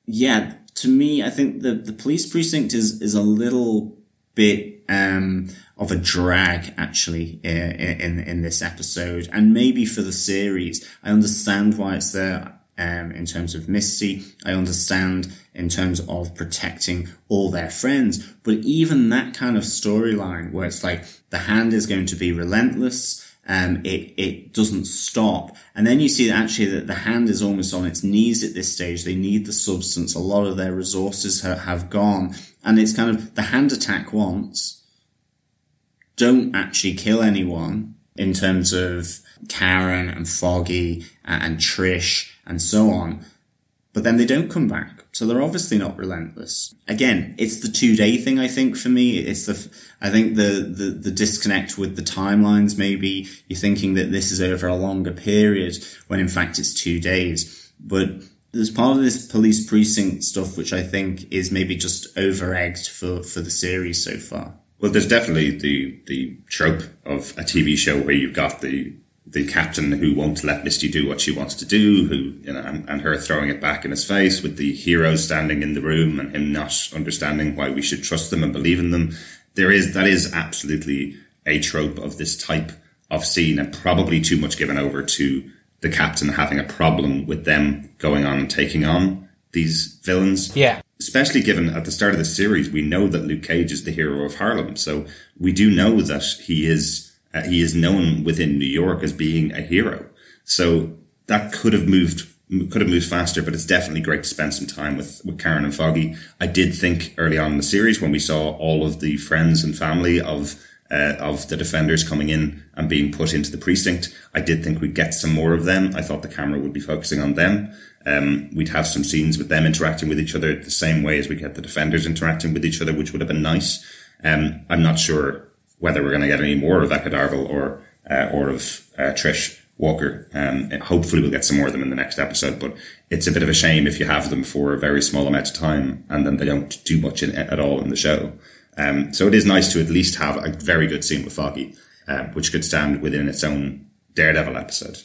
yeah, to me, I think the, the police precinct is, is a little bit, um, of a drag actually in, in, in this episode and maybe for the series. I understand why it's there. Um, in terms of Misty, I understand in terms of protecting all their friends, but even that kind of storyline where it's like the hand is going to be relentless, um, it, it doesn't stop. And then you see that actually that the hand is almost on its knees at this stage. They need the substance. A lot of their resources ha- have gone. And it's kind of the hand attack once, don't actually kill anyone in terms of Karen and Foggy and Trish and so on. But then they don't come back. So they're obviously not relentless. Again, it's the two day thing, I think, for me. It's the, I think the, the, the disconnect with the timelines, maybe you're thinking that this is over a longer period when in fact it's two days. But there's part of this police precinct stuff which I think is maybe just over egged for, for the series so far. Well, there's definitely the the trope of a TV show where you've got the the captain who won't let Misty do what she wants to do, who you know, and, and her throwing it back in his face, with the hero standing in the room and him not understanding why we should trust them and believe in them. There is that is absolutely a trope of this type of scene, and probably too much given over to the captain having a problem with them going on and taking on these villains. Yeah especially given at the start of the series, we know that Luke Cage is the hero of Harlem. So we do know that he is, uh, he is known within New York as being a hero. So that could have moved, could have moved faster, but it's definitely great to spend some time with, with Karen and Foggy. I did think early on in the series when we saw all of the friends and family of, uh, of the defenders coming in and being put into the precinct. I did think we'd get some more of them. I thought the camera would be focusing on them. Um, we'd have some scenes with them interacting with each other the same way as we get the defenders interacting with each other, which would have been nice. Um, I'm not sure whether we're going to get any more of Eckard Darville or uh, or of uh, Trish Walker. Um, hopefully, we'll get some more of them in the next episode. But it's a bit of a shame if you have them for a very small amount of time and then they don't do much in, at all in the show. Um, so it is nice to at least have a very good scene with Foggy, uh, which could stand within its own Daredevil episode.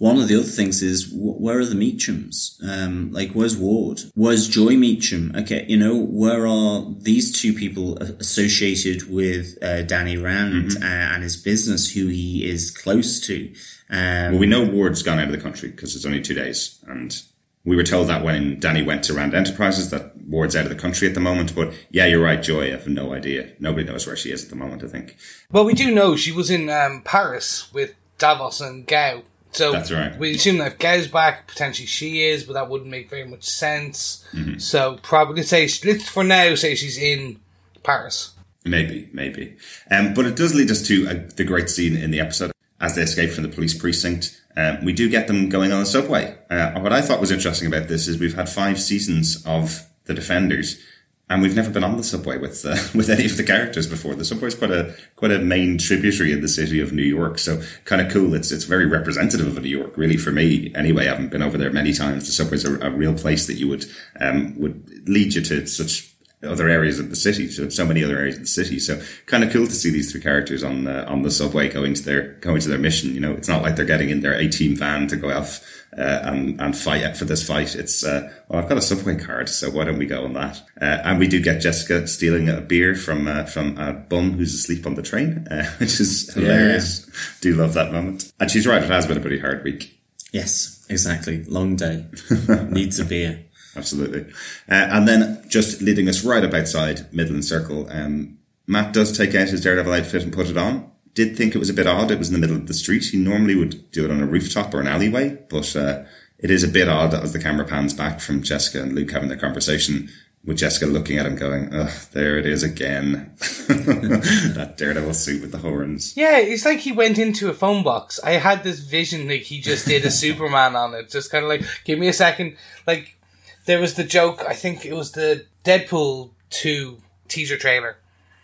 One of the other things is where are the Meachums? Um, like where's Ward? Where's Joy Meachum? Okay, you know where are these two people associated with uh, Danny Rand mm-hmm. uh, and his business, who he is close to? Um, well, we know Ward's gone out of the country because it's only two days, and we were told that when Danny went to Rand Enterprises that Ward's out of the country at the moment. But yeah, you're right, Joy. I have no idea. Nobody knows where she is at the moment. I think. Well, we do know she was in um, Paris with Davos and Gao So That's right. we assume that if Gao's back, potentially she is, but that wouldn't make very much sense. Mm-hmm. So probably say let's for now say she's in Paris. Maybe, maybe. Um, but it does lead us to uh, the great scene in the episode as they escape from the police precinct. Um, we do get them going on the subway. Uh, what I thought was interesting about this is we've had five seasons of the Defenders, and we've never been on the subway with uh, [laughs] with any of the characters before. The subway is quite a quite a main tributary in the city of New York, so kind of cool. It's it's very representative of New York, really for me. Anyway, I haven't been over there many times. The subway's a, a real place that you would um, would lead you to such other areas of the city, so, so many other areas of the city. So kind of cool to see these three characters on uh, on the subway going to their going to their mission. You know, it's not like they're getting in their A team van to go off uh, and and fight for this fight. It's uh, well, I've got a subway card, so why don't we go on that? Uh, and we do get Jessica stealing a beer from uh, from a bum who's asleep on the train, uh, [laughs] which is hilarious. Do love that moment. And she's right; it has been a pretty hard week. Yes, exactly. Long day. [laughs] Needs a beer. Absolutely. Uh, and then just leading us right up outside Midland Circle, um, Matt does take out his Daredevil outfit and put it on. Did think it was a bit odd. It was in the middle of the street. He normally would do it on a rooftop or an alleyway, but uh, it is a bit odd as the camera pans back from Jessica and Luke having their conversation with Jessica looking at him going, there it is again. [laughs] that Daredevil suit with the horns. Yeah, it's like he went into a phone box. I had this vision like he just did a [laughs] Superman on it. Just kind of like, give me a second. Like, there was the joke, I think it was the Deadpool 2 teaser trailer.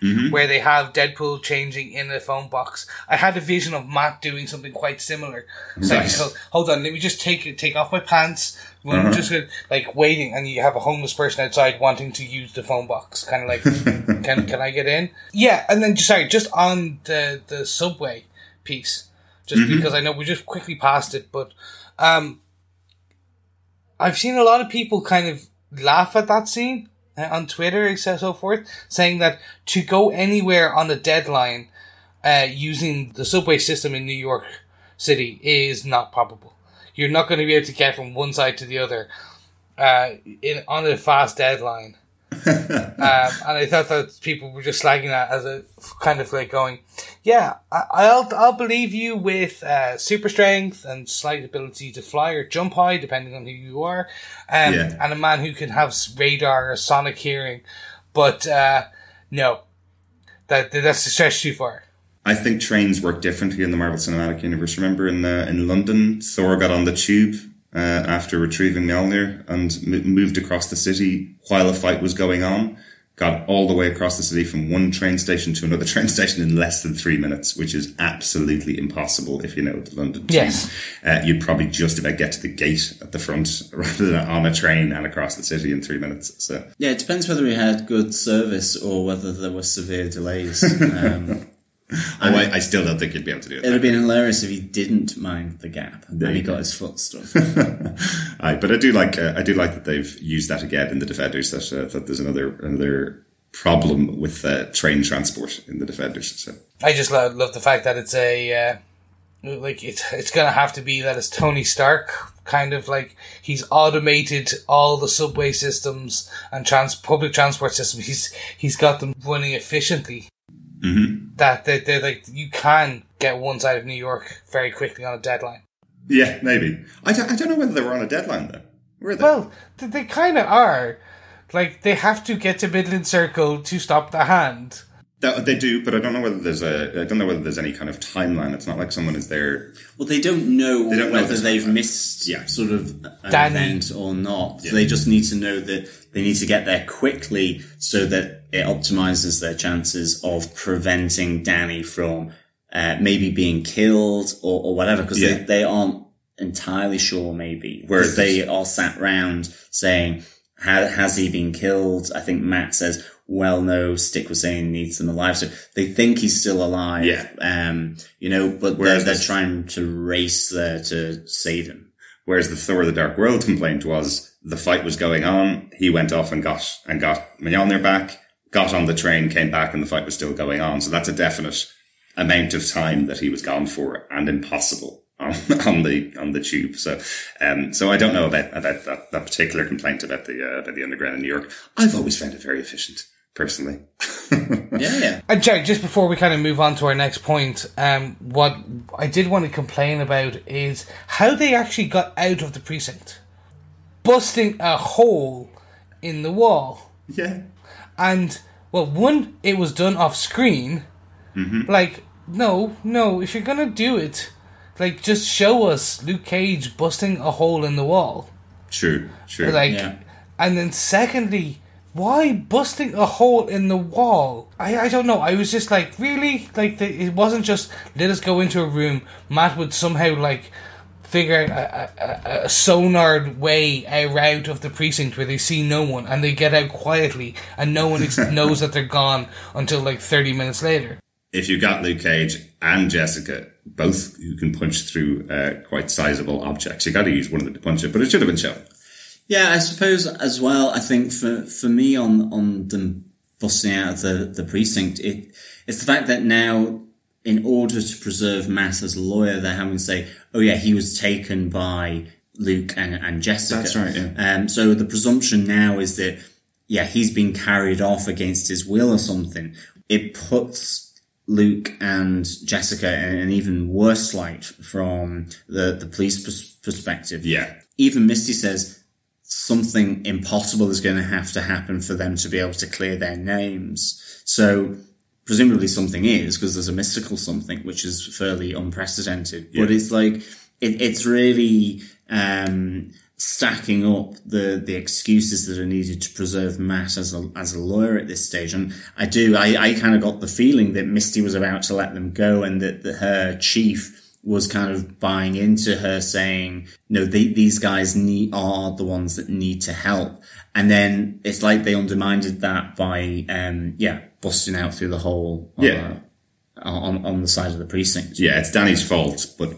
Mm-hmm. Where they have Deadpool changing in a phone box. I had a vision of Matt doing something quite similar. Like, Nice. "Hold- hold on, let me just take take off my pants. We're uh-huh. just gonna, like waiting, and you have a homeless person outside wanting to use the phone box, kind of like, [laughs] can can I get in? Yeah, and then sorry, just on the the subway piece, just mm-hmm. because I know we just quickly passed it, but um, I've seen a lot of people kind of laugh at that scene uh, on Twitter so so forth, saying that to go anywhere on a deadline uh, using the subway system in New York City is not probable. You're not going to be able to get from one side to the other uh, in on a fast deadline. [laughs] um, and I thought that people were just slagging that as a kind of like going, yeah, I, I'll I'll believe you with uh, super strength and slight ability to fly or jump high, depending on who you are, um, Yeah. and a man who can have radar or sonic hearing. But uh, no, that that's a stretch too far. I think trains work differently in the Marvel Cinematic Universe. Remember in uh, in London, Thor got on the tube uh, after retrieving Mjolnir and m- moved across the city while a fight was going on. Got all the way across the city from one train station to another [laughs] train station in less than three minutes, which is absolutely impossible if you know the London tube. Yes. Uh, you'd probably just about get to the gate at the front [laughs] rather than on a train and across the city in three minutes. So Yeah, it depends whether we had good service or whether there were severe delays. [laughs] Um, oh, I, I still don't think he'd be able to do it. it'd have been hilarious if he didn't mind the gap There and he you got his foot stuck. [laughs] Aye, but I do like uh, I do like that they've used that again in the Defenders. That uh, that there's another another problem with uh, train transport in the Defenders. So I just love, love the fact that it's a uh, like it's it's gonna have to be that it's Tony Stark kind of like he's automated all the subway systems and trans public transport systems. He's he's got them running efficiently. Mm-hmm. That they they're like you can get one side of New York very quickly on a deadline. yeah, maybe I don't, I don't know whether they were on a deadline though. Were they? Well, th- they kind of are. Like they have to get to Midland Circle to stop the hand. That- they do, but I don't know whether there's a I don't know whether there's any kind of timeline. It's not like someone is there. Well, they don't know They don't know whether this they've time. missed Yeah. sort of an Danny. event or not. They just need to know that they need to get there quickly so that it optimizes their chances of preventing Danny from uh, maybe being killed or, or whatever, because Yeah. they, they aren't entirely sure maybe. Whereas they are sat round saying, has he been killed? I think Matt says, well, no, Stick was saying he needs them alive. So they think he's still alive. Yeah. Um, you know, but they're, Whereas they're this- trying to race there to save him. Whereas the Thor: of The Dark World complaint was the fight was going on. He went off and got and got Mjolnir back. Got on the train, came back, and the fight was still going on. So that's a definite amount of time that he was gone for, and impossible [laughs] on, on the on the tube. So, um, so I don't know about about that, that particular complaint about the uh, about the underground in New York. I've always found it very efficient, personally. [laughs] yeah, yeah. And Jack, just before we kind of move on to our next point, um, what I did want to complain about is how they actually got out of the precinct, busting a hole in the wall. Yeah. And well, one, it was done off screen. Mm-hmm. Like, no, no, if you're gonna do it, like, just show us Luke Cage busting a hole in the wall. True. True. Like, Yeah. and then secondly, why busting a hole in the wall? I, I don't know. I was just like, really? Like, the, it wasn't just let us go into a room. Matt would somehow like figure out a, a, a sonar way out, out of the precinct where they see no one and they get out quietly and no one ex- [laughs] knows that they're gone until like 30 minutes later. if you got Luke Cage and Jessica, both who can punch through uh, quite sizable objects, you got to use one of them to punch it. But it should have been shown. Yeah, I suppose as well. I think for for me on on them busting out of the the precinct, it it's the fact that now, in order to preserve Matt as a lawyer, they're having to say, "Oh yeah, he was taken by Luke and and Jessica." That's right, yeah. Um, so the presumption now is that yeah, he's been carried off against his will or something. It puts Luke and Jessica in an even worse light from the the police pers- perspective Yeah. even Misty says something impossible is going to have to happen for them to be able to clear their names. So presumably something is because there's a mystical something which is fairly unprecedented. But it's like it, it's really um, stacking up the the excuses that are needed to preserve Matt as a as a lawyer at this stage. And I do I, I kind of got the feeling that Misty was about to let them go and that, that her chief was kind of buying into her saying, no, they, these guys need, are the ones that need to help. And then it's like they undermined that by, um, yeah, busting out through the hole. uh, Yeah. on, on the side of the precinct. Yeah, it's Danny's fault, but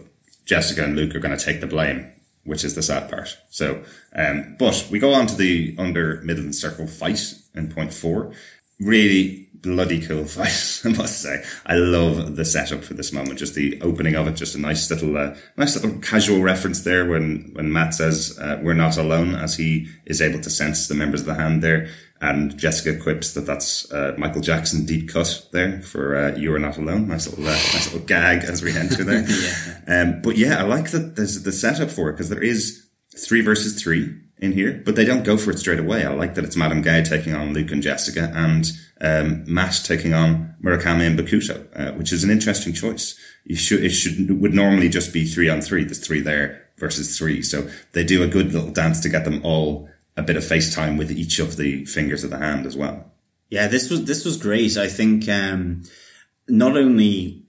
Jessica and Luke are going to take the blame, which is the sad part. So, um, but we go on to the under Midland Circle fight in point four. Really bloody cool [laughs] fight, I must say. I love the setup for this moment, just the opening of it, just a nice little, uh, nice little casual reference there when, when Matt says, uh, we're not alone as he is able to sense the members of the hand there. And Jessica quips that that's uh, Michael Jackson deep cut there for uh, "You Are Not Alone." Nice little, uh, nice little gag as we enter there. [laughs] um, but yeah, I like that there's the setup for it because there is three versus three in here, but they don't go for it straight away. I like that it's Madame Gao taking on Luke and Jessica, and um, Matt taking on Murakami and Bakuto, uh, which is an interesting choice. You should it should would normally just be three on three. There's three there versus three, so they do a good little dance to get them all a bit of FaceTime with each of the fingers of the hand as well. Yeah, this was this was great. I think um, not only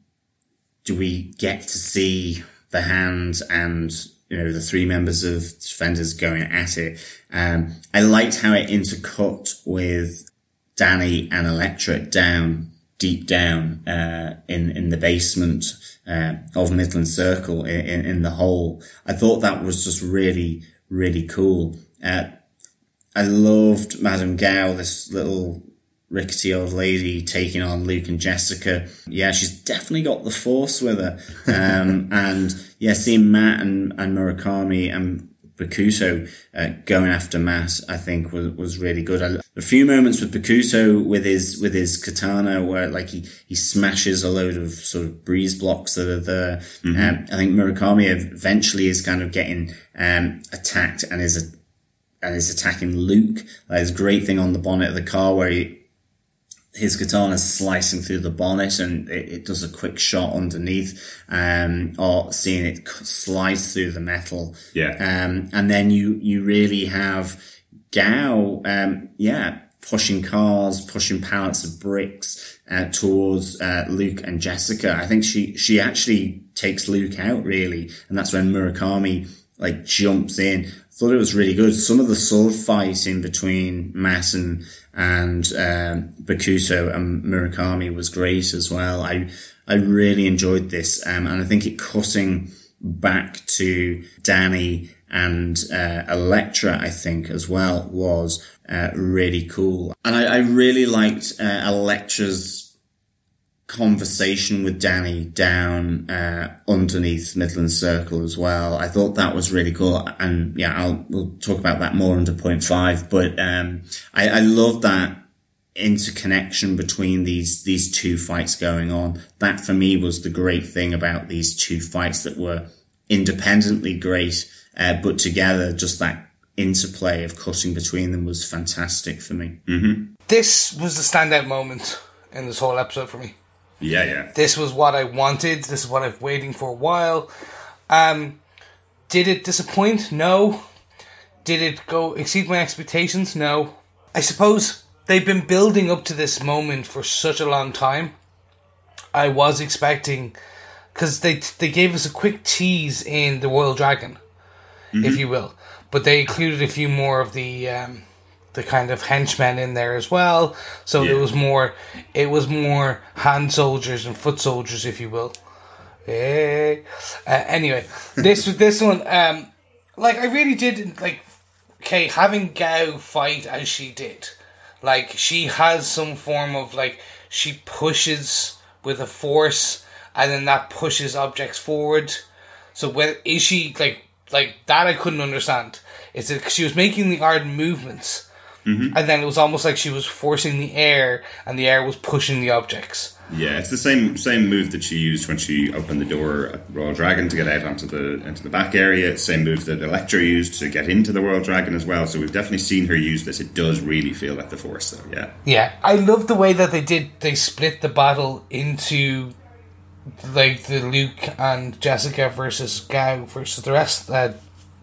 do we get to see the hand and you know the three members of defenders going at it, um, I liked how it intercut with Danny and Elektra down deep down uh, in in the basement uh, of Midland Circle in, in, in the hole. I thought that was just really really cool. Uh, I loved Madame Gao, this little rickety old lady taking on Luke and Jessica. Yeah, she's definitely got the force with her. Um, [laughs] and yeah, seeing Matt and, and Murakami and Bakuto uh, going after Matt, I think was was really good. I, a few moments with Bakuto with his with his katana, where like he he smashes a load of sort of breeze blocks that are there. Um, I think Murakami eventually is kind of getting um, attacked and is a and is attacking Luke. There's a great thing on the bonnet of the car where he, his katana is slicing through the bonnet and it, it does a quick shot underneath, um, or seeing it slice through the metal. Yeah. Um, and then you, you really have Gao, um, yeah, pushing cars, pushing pallets of bricks, uh, towards, uh, Luke and Jessica. I think she, she actually takes Luke out really. And that's when Murakami, like, jumps in. Thought it was really good. Some of the sword fighting between and, and, um, Bakuto and Murakami was great as well. I, I really enjoyed this. Um, and I think it cutting back to Danny and uh, Elektra, I think, as well, was uh, really cool. And I, I really liked uh, Elektra's conversation with Danny down uh, underneath Midland Circle as well. I thought that was really cool. And yeah, I'll we'll talk about that more under point five. But um, I, I love that interconnection between these these two fights going on. That for me was the great thing about these two fights that were independently great, uh, but together just that interplay of cutting between them was fantastic for me. Mm-hmm. This was the standout moment in this whole episode for me. Yeah, yeah. This was what I wanted. This is what I've waiting for a while. Um, did it disappoint? No. Did it go exceed my expectations? No. I suppose they've been building up to this moment for such a long time. I was expecting because they they gave us a quick tease in the Royal Dragon, if you will, but they included a few more of the um, the kind of henchmen in there as well. So Yeah. it was more it was more hand soldiers and foot soldiers, if you will. Hey. Uh, anyway, [laughs] this this one, um, like I really did like. Okay, having Gao fight as she did, like she has some form of like she pushes with a force, and then that pushes objects forward. So whether is she like like that? I couldn't understand. Is it she was making the odd movements, and then it was almost like she was forcing the air, and the air was pushing the objects. Yeah, it's the same same move that she used when she opened the door at Royal Dragon to get out onto the into the back area. Same move that Elektra used to get into the Royal Dragon as well. So we've definitely seen her use this. It does really feel like the Force, though. Yeah, Yeah, I love the way that they did. They split the battle into like the Luke and Jessica versus Gao versus the rest. Uh,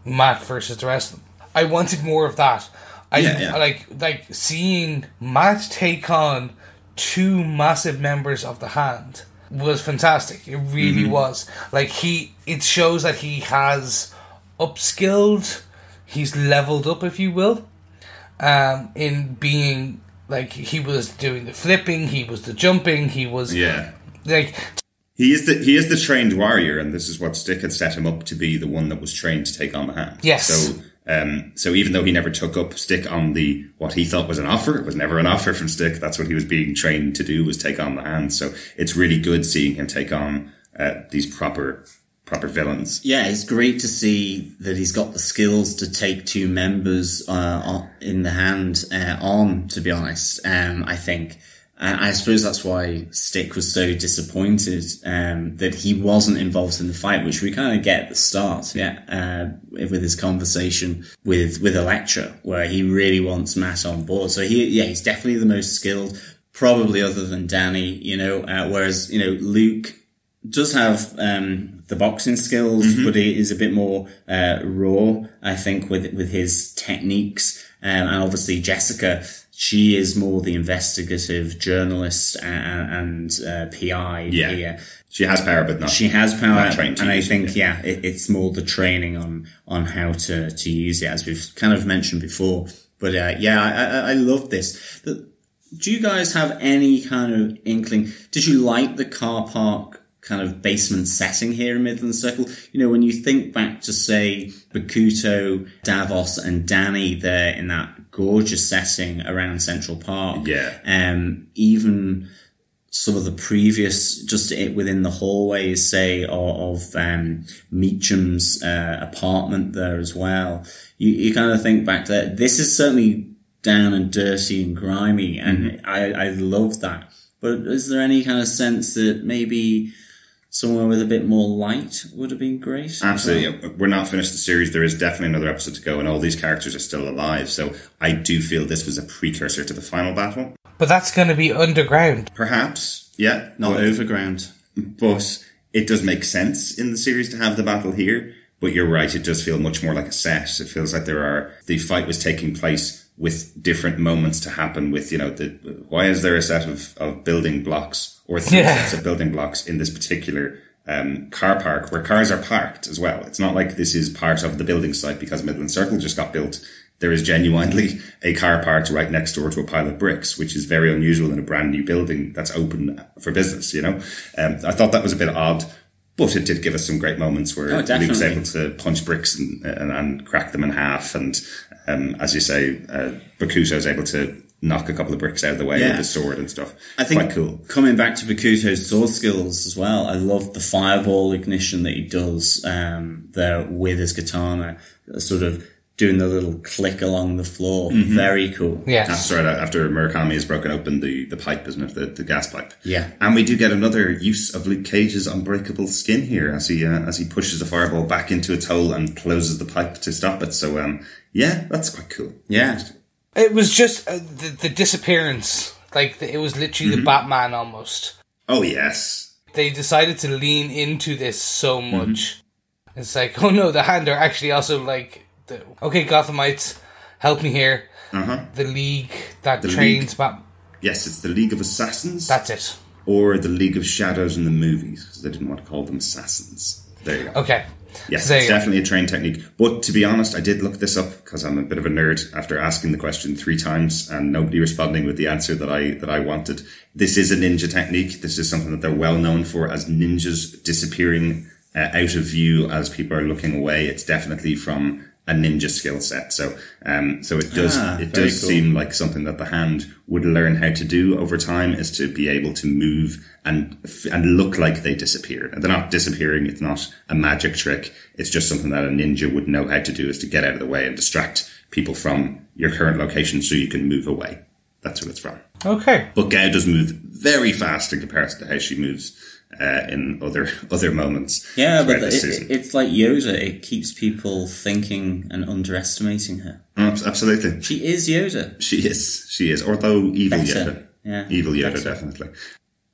Matt versus the rest. of them. I wanted more of that. I Yeah, yeah. like like seeing Matt take on two massive members of the hand was fantastic. It really Mm-hmm. was. Like he, it shows that he has upskilled. He's leveled up, if you will um, in being like he was doing the flipping, he was the jumping, he was yeah. like He is the he is the trained warrior, and this is what Stick had set him up to be the one that was trained to take on the hand. Yes. So. Um, so even though he never took up Stick on the what he thought was an offer, it was never an offer from Stick. That's what he was being trained to do was take on the hand. So it's really good seeing him take on uh, these proper proper villains. Yeah, it's great to see that he's got the skills to take two members uh, in the hand uh, on. To be honest, um, I think. I suppose that's why Stick was so disappointed um, that he wasn't involved in the fight, which we kind of get at the start, yeah, uh, with his conversation with with Elektra, where he really wants Matt on board. So he, yeah, he's definitely the most skilled, probably other than Danny, you know. Uh, whereas you know Luke does have um, the boxing skills, but he is a bit more uh, raw, I think, with with his techniques. Um, and obviously, Jessica, she is more the investigative journalist and, and uh, PI Yeah. here. She has power, but not She has power, Not trained to and I use it, think yeah, it, it's more the training on on how to to use it, as we've kind of mentioned before. But uh, yeah, I, I, I love this. The, do you guys have any kind of inkling? Did you like the car park kind of basement setting here in Midland Circle? You know, when you think back to say Bakuto, Davos, and Danny there in that gorgeous setting around Central Park. Yeah. Um, even some of the previous, just it within the hallways, say, of, of um, Meachum's uh, apartment there as well. You, you kind of think back that. This is certainly down and dirty and grimy, and I, I love that. But is there any kind of sense that maybe somewhere with a bit more light would have been great? Absolutely. We're not finished the series. There is definitely another episode to go, and all these characters are still alive. So I do feel this was a precursor to the final battle. but that's going to be underground. Perhaps, yeah, Not but, overground. but it does make sense in the series to have the battle here. But you're right; it does feel much more like a set. It feels like there are the fight was taking place with different moments to happen. With you know, the why is there a set of, of building blocks or three Yeah. sets of building blocks in this particular um, car park where cars are parked as well? It's not like this is part of the building site because Midland Circle just got built. There is genuinely a car parked right next door to a pile of bricks, which is very unusual in a brand new building that's open for business. You know, um, I thought that was a bit odd. But it did give us some great moments where Oh, Luke's definitely. able to punch bricks and, and, and crack them in half. And um, as you say, uh, Bakuto's able to knock a couple of bricks out of the way Yeah. with his sword and stuff. I think Quite cool. coming back to Bakuto's sword skills as well, I love the fireball ignition that he does um, there with his katana, sort of doing the little click along the floor. Very cool. Yeah. That's right. After Murakami has broken open the, the pipe, isn't it? The, the gas pipe. Yeah. And we do get another use of Luke Cage's unbreakable skin here as he uh, as he pushes the fireball back into its hole and closes the pipe to stop it. So um, yeah, that's quite cool. Yeah. It was just uh, the, the disappearance. Like, the, it was literally the Batman almost. Oh yes. They decided to lean into this so much. It's like, [laughs] oh no, the hand are actually also like, the, okay, Gothamites, help me here. Uh-huh. The League that The trains League. Bat. Yes, it's the League of Assassins. That's it. or the League of Shadows in the movies because they didn't want to call them assassins. There you go. Okay. Yes, There it's definitely a trained technique. But to be honest, I did look this up because I'm a bit of a nerd after asking the question three times and nobody responding with the answer that I that I wanted. This is a ninja technique. This is something that they're well known for as ninjas disappearing uh, out of view as people are looking away. It's definitely from a ninja skill set. So, um, so it does Ah, it does cool. seem like something that the hand would learn how to do over time is to be able to move and and look like they disappear. And they're not disappearing. It's not a magic trick. It's just something that a ninja would know how to do is to get out of the way and distract people from your current location so you can move away. That's what it's from. Okay. But Gao does move very fast in comparison to how she moves uh, in other [laughs] other moments. Yeah, but it, it's like Yoda. It keeps people thinking and underestimating her. Abs- Absolutely. She is Yoda. She is. She is. Although evil Better. Yoda. Yeah, Evil Yoda, definitely.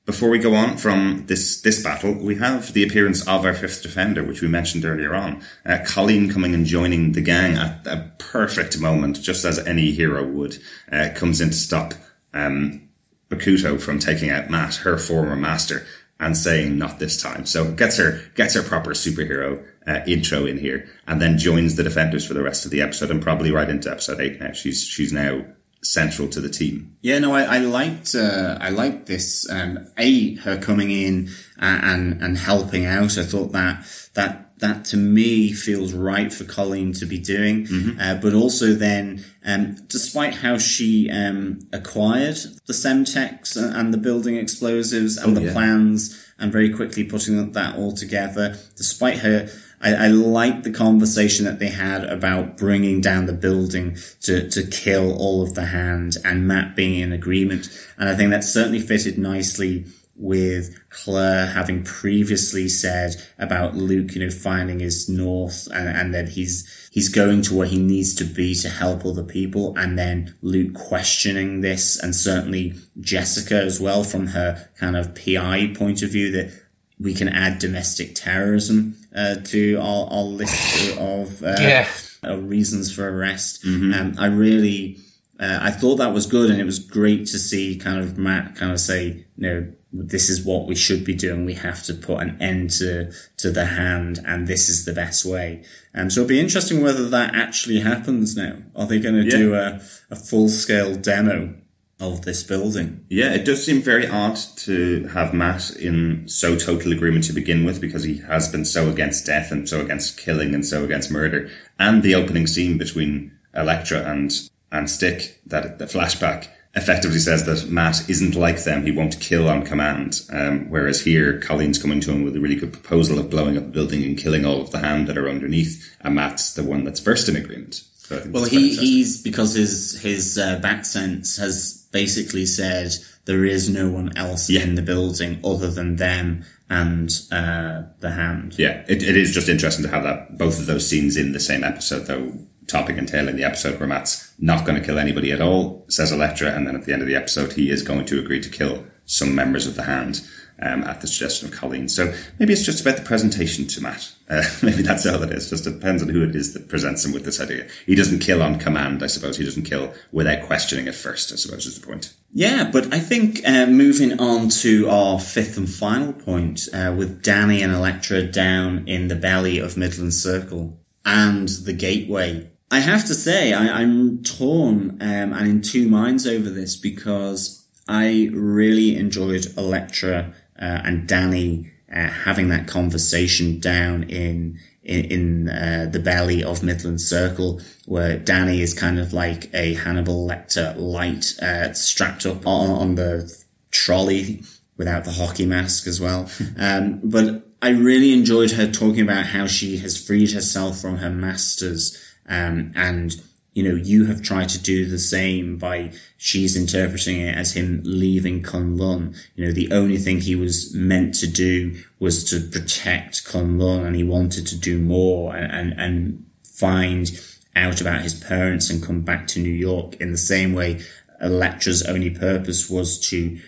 Before we go on from this this battle, we have the appearance of our fifth defender, which we mentioned earlier on. Uh, Colleen coming and joining the gang at a perfect moment, just as any hero would, uh, comes in to stop um, Bakuto from taking out Matt, her former master, and saying not this time. So gets her gets her proper superhero uh, intro in here, and then joins the defenders for the rest of the episode, and probably right into episode eight. Now she's she's now central to the team. Yeah, no, I, I liked uh, I liked this. Um, a her coming in and, and and helping out. I thought that that that to me feels right for Colleen to be doing. Uh, but also then, um, despite how she um, acquired the Semtex and, the building explosives and the yeah. plans, and very quickly putting that all together, despite her. I, I like the conversation that they had about bringing down the building to, to kill all of the hand and Matt being in agreement. And I think that certainly fitted nicely with Claire having previously said about Luke, you know, finding his north and, and that he's, he's going to where he needs to be to help other people. And then Luke questioning this and certainly Jessica as well from her kind of PI point of view that we can add domestic terrorism uh, to our, our list of uh, Yeah. uh, reasons for arrest. Um, I really, uh, I thought that was good, and it was great to see kind of Matt kind of say, you know, this is what we should be doing. We have to put an end to to the hand, and this is the best way. Um, so it'll be interesting whether that actually happens now. Are they going to Yeah. do a, a full scale demo of this building? Yeah, it does seem very odd to have Matt in so total agreement to begin with because he has been so against death and so against killing and so against murder. And the opening scene between Elektra and and Stick, that the flashback effectively says that Matt isn't like them. He won't kill on command. Um, whereas here, Colleen's coming to him with a really good proposal of blowing up the building and killing all of the hand that are underneath. And Matt's the one that's first in agreement. So I think Well, he, he's because his his uh, back sense has basically said there is no one else Yeah. in the building other than them and uh, the hand. Yeah, it, it is just interesting to have that both of those scenes in the same episode, though topic and tail in the episode where Matt's not going to kill anybody at all, says Elektra, and then at the end of the episode he is going to agree to kill some members of the hand um, at the suggestion of Colleen. So maybe it's just about the presentation to Matt. [laughs] Uh, maybe that's all it is. Just depends on who it is that presents him with this idea. He doesn't kill on command, I suppose. He doesn't kill without questioning it first, I suppose is the point. Yeah, but I think uh, moving on to our fifth and final point uh, with Danny and Elektra down in the belly of Midland Circle and the gateway. I have to say, I, I'm torn um, and in two minds over this because I really enjoyed Elektra uh, and Danny uh, having that conversation down in in, in uh, the belly of Midland Circle, where Danny is kind of like a Hannibal Lecter light, uh, strapped up on, on the trolley without the hockey mask as well. [laughs] Um, but I really enjoyed her talking about how she has freed herself from her masters Um, and, you know, you have tried to do the same by she's interpreting it as him leaving Kunlun. You know, the only thing he was meant to do was to protect Kunlun and he wanted to do more and, and, and find out about his parents and come back to New York in the same way Elektra's only purpose was to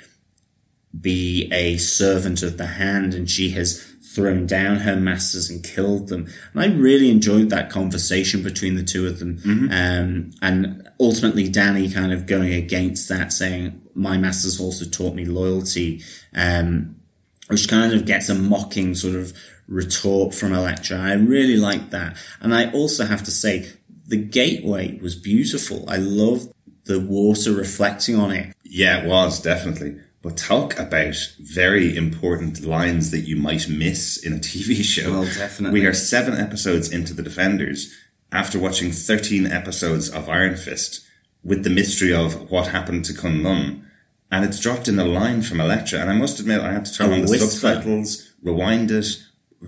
be a servant of the hand and she has thrown down her masters and killed them. And I really enjoyed that conversation between the two of them. Mm-hmm. Um, and ultimately Danny kind of going against that saying, my masters also taught me loyalty. Um, which kind of gets a mocking sort of retort from Elektra. I really like that. And I also have to say, the gateway was beautiful. I love the water reflecting on it. Yeah, it was definitely. But talk about very important lines that you might miss in a TV [laughs] show. Well, definitely. We are seven episodes into The Defenders after watching 13 episodes of Iron Fist with the mystery of what happened to Kunlun. And it's dropped in a line from Elektra. And I must admit, I had to turn on the subtitles, rewind it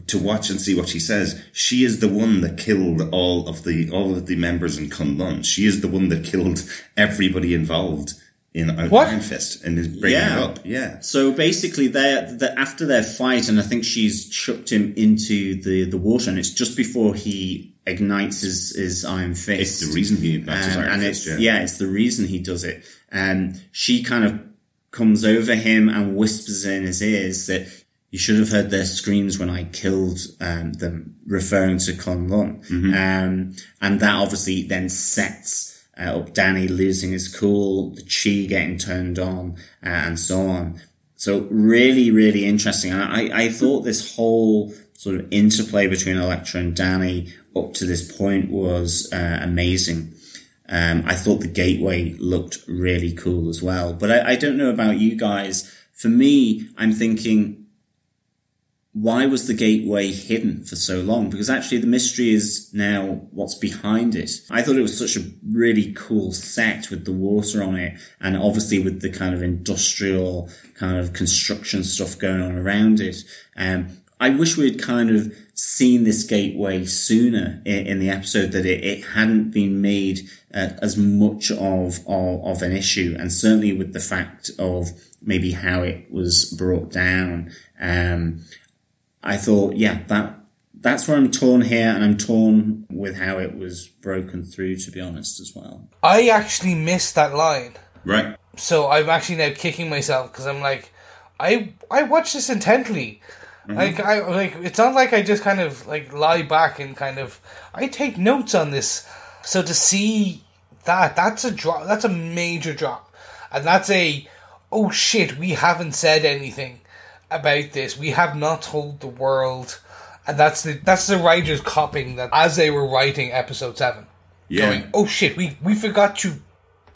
to watch and see what she says. She is the one that killed all of the all of the members in Kunlun. She is the one that killed everybody involved in What? Iron Fist and is bringing Yeah. it up. Yeah. So basically, they they after their fight, and I think she's chucked him into the, the water, and it's just before he ignites his, his iron fist. It's the reason he ignites Um, Iron and Fist, it's yeah. it's the reason he does it. And she kind of comes over him and whispers in his ears that you should have heard their screams when I killed um, them, referring to Kunlun. Mm-hmm. Um, and that obviously then sets uh, up Danny losing his cool, the chi getting turned on, uh, and so on. So really, really interesting. And I, I thought this whole sort of interplay between Elektra and Danny up to this point was uh, amazing. Um, I thought the gateway looked really cool as well. But I, I don't know about you guys. For me, I'm thinking, why was the gateway hidden for so long? Because actually the mystery is now what's behind it. I thought it was such a really cool set with the water on it and obviously with the kind of industrial kind of construction stuff going on around it. Um, I wish we had kind of seen this gateway sooner in, in the episode that it, it hadn't been made uh, as much of, of of an issue, and certainly with the fact of maybe how it was brought down. Um, I thought, yeah, that that's where I'm torn here, and I'm torn with how it was broken through. To be honest, as well. I actually missed that line. Right. So I'm actually now kicking myself because I'm like, I I watched this intently. Mm-hmm. Like I like it's not like I just kind of like lie back and kind of I take notes on this. So to see that that's a drop that's a major drop. And that's a oh shit, we haven't said anything about this. We have not told the world and that's the that's the writers copying that as they were writing episode seven. Yeah. Going, oh shit, we we forgot to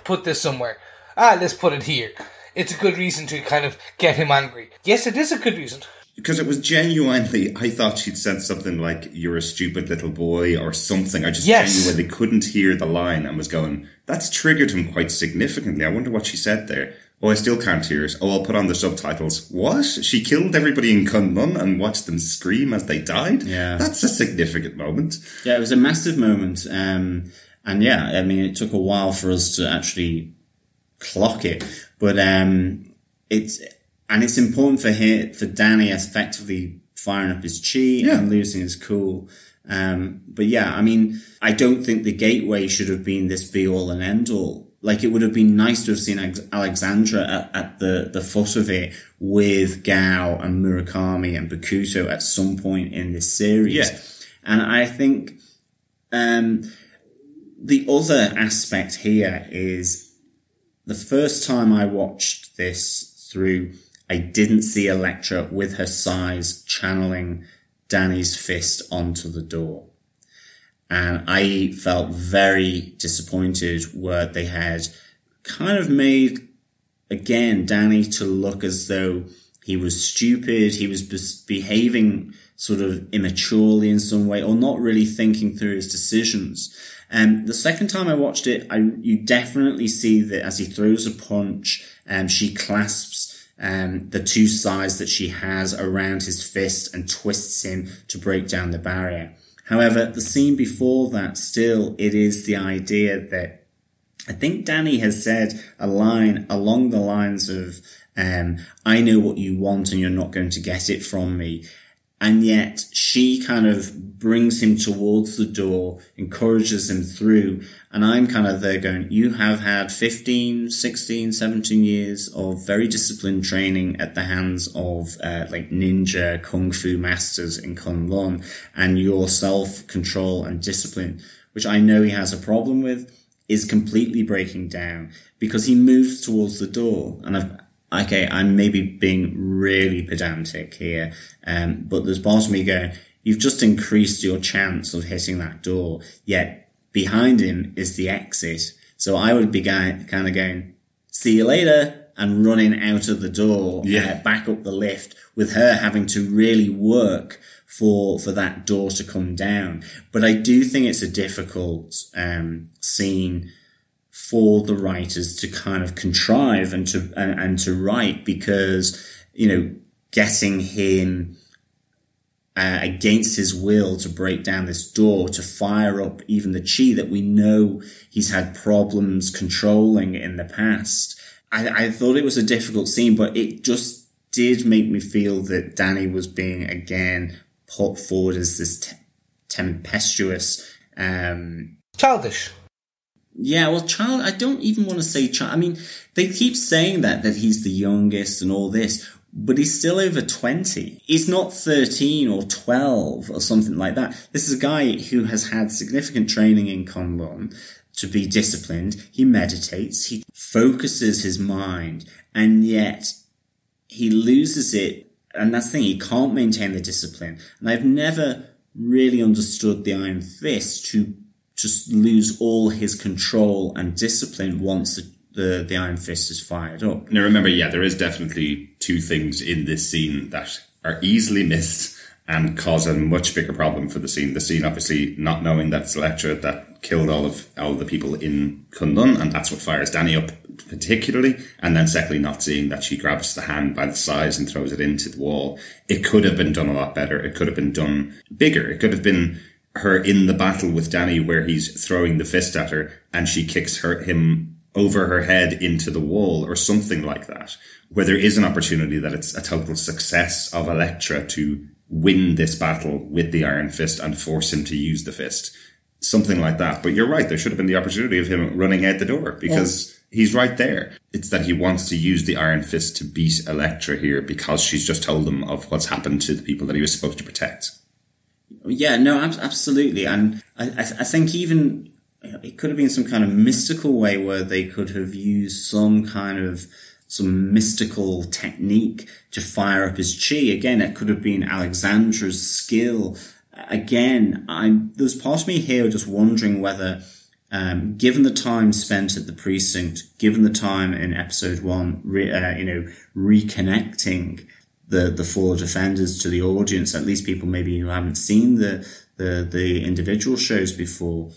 put this somewhere. Ah, let's put it here. It's a good reason to kind of get him angry. Yes, it is a good reason. Because it was genuinely, I thought she'd said something like, you're a stupid little boy or something. I just Yes. genuinely couldn't hear the line and was going, that's triggered him quite significantly. I wonder what she said there. Oh, I still can't hear it. Oh, I'll put on the subtitles. What? She killed everybody in Kunlun and watched them scream as they died? Yeah. That's a significant moment. Yeah, it was a massive moment. Um, and yeah, I mean, it took a while for us to actually clock it, but, um, it's, and it's important for here, for Danny effectively firing up his chi Yeah. and losing his cool. Um, but yeah, I mean, I don't think the gateway should have been this be all and end all. Like it would have been nice to have seen Alexandra at, at the, the foot of it with Gao and Murakami and Bakuto at some point in this series. Yeah. And I think, um, the other aspect here is the first time I watched this through, I didn't see Elektra with her sais channeling Danny's fist onto the door. And I felt very disappointed where they had kind of made, again, Danny to look as though he was stupid, he was behaving sort of immaturely in some way, or not really thinking through his decisions. Um, the second time I watched it, I, you definitely see that as he throws a punch, um, she clasps um, the two sides that she has around his fist and twists him to break down the barrier. However, the scene before that, still, it is the idea that I think Danny has said a line along the lines of, um, I know what you want and you're not going to get it from me. And yet she kind of brings him towards the door, encourages him through. And I'm kind of there going, you have had 15, 16, 17 years of very disciplined training at the hands of uh, like ninja kung fu masters in Kunlun and your self control and discipline, which I know he has a problem with, is completely breaking down because he moves towards the door. And I've, okay, I'm maybe being really pedantic here, um, but there's parts of me going, you've just increased your chance of hitting that door, yet behind him is the exit. So I would be kind of going, see you later, and running out of the door, Yeah. uh, back up the lift, with her having to really work for for that door to come down. But I do think it's a difficult um, scene for the writers to kind of contrive and to and, and to write because you know getting him uh, against his will to break down this door to fire up even the chi that we know he's had problems controlling in the past. I, I thought it was a difficult scene, but it just did make me feel that Danny was being again put forward as this te- tempestuous um, Childish. Yeah, well, child, I don't even want to say child. I mean, they keep saying that, that he's the youngest and all this, but he's still over 20. He's not 13 or 12 or something like that. This is a guy who has had significant training in Kunlun to be disciplined. He meditates, he focuses his mind, and yet he loses it. And that's the thing, he can't maintain the discipline. And I've never really understood the Iron Fist to just lose all his control and discipline once the, the, the Iron Fist is fired up. Now remember, yeah, there is definitely two things in this scene that are easily missed and cause a much bigger problem for the scene. The scene, obviously, not knowing that it's Elektra that killed all of all the people in Kunlun, and that's what fires Danny up particularly. And then secondly, not seeing that she grabs the hand by the sides and throws it into the wall. It could have been done a lot better. It could have been done bigger. It could have been her in the battle with Danny where he's throwing the fist at her and she kicks her him over her head into the wall or something like that. Where there is an opportunity that it's a total success of Elektra to win this battle with the Iron Fist and force him to use the fist. Something like that. But you're right, there should have been the opportunity of him running out the door because he's right there. It's that he wants to use the Iron Fist to beat Elektra here because she's just told him of what's happened to the people that he was supposed to protect. Yeah, no, ab- absolutely. And I, I, I think even it could have been some kind of mystical way where they could have used some kind of some mystical technique to fire up his chi. Again, it could have been Alexandra's skill. Again, I'm, there's part of me here just wondering whether, um, given the time spent at the precinct, given the time in episode one, re, uh, you know, reconnecting the, the four defenders to the audience, at least people maybe who haven't seen the, the, the individual shows before.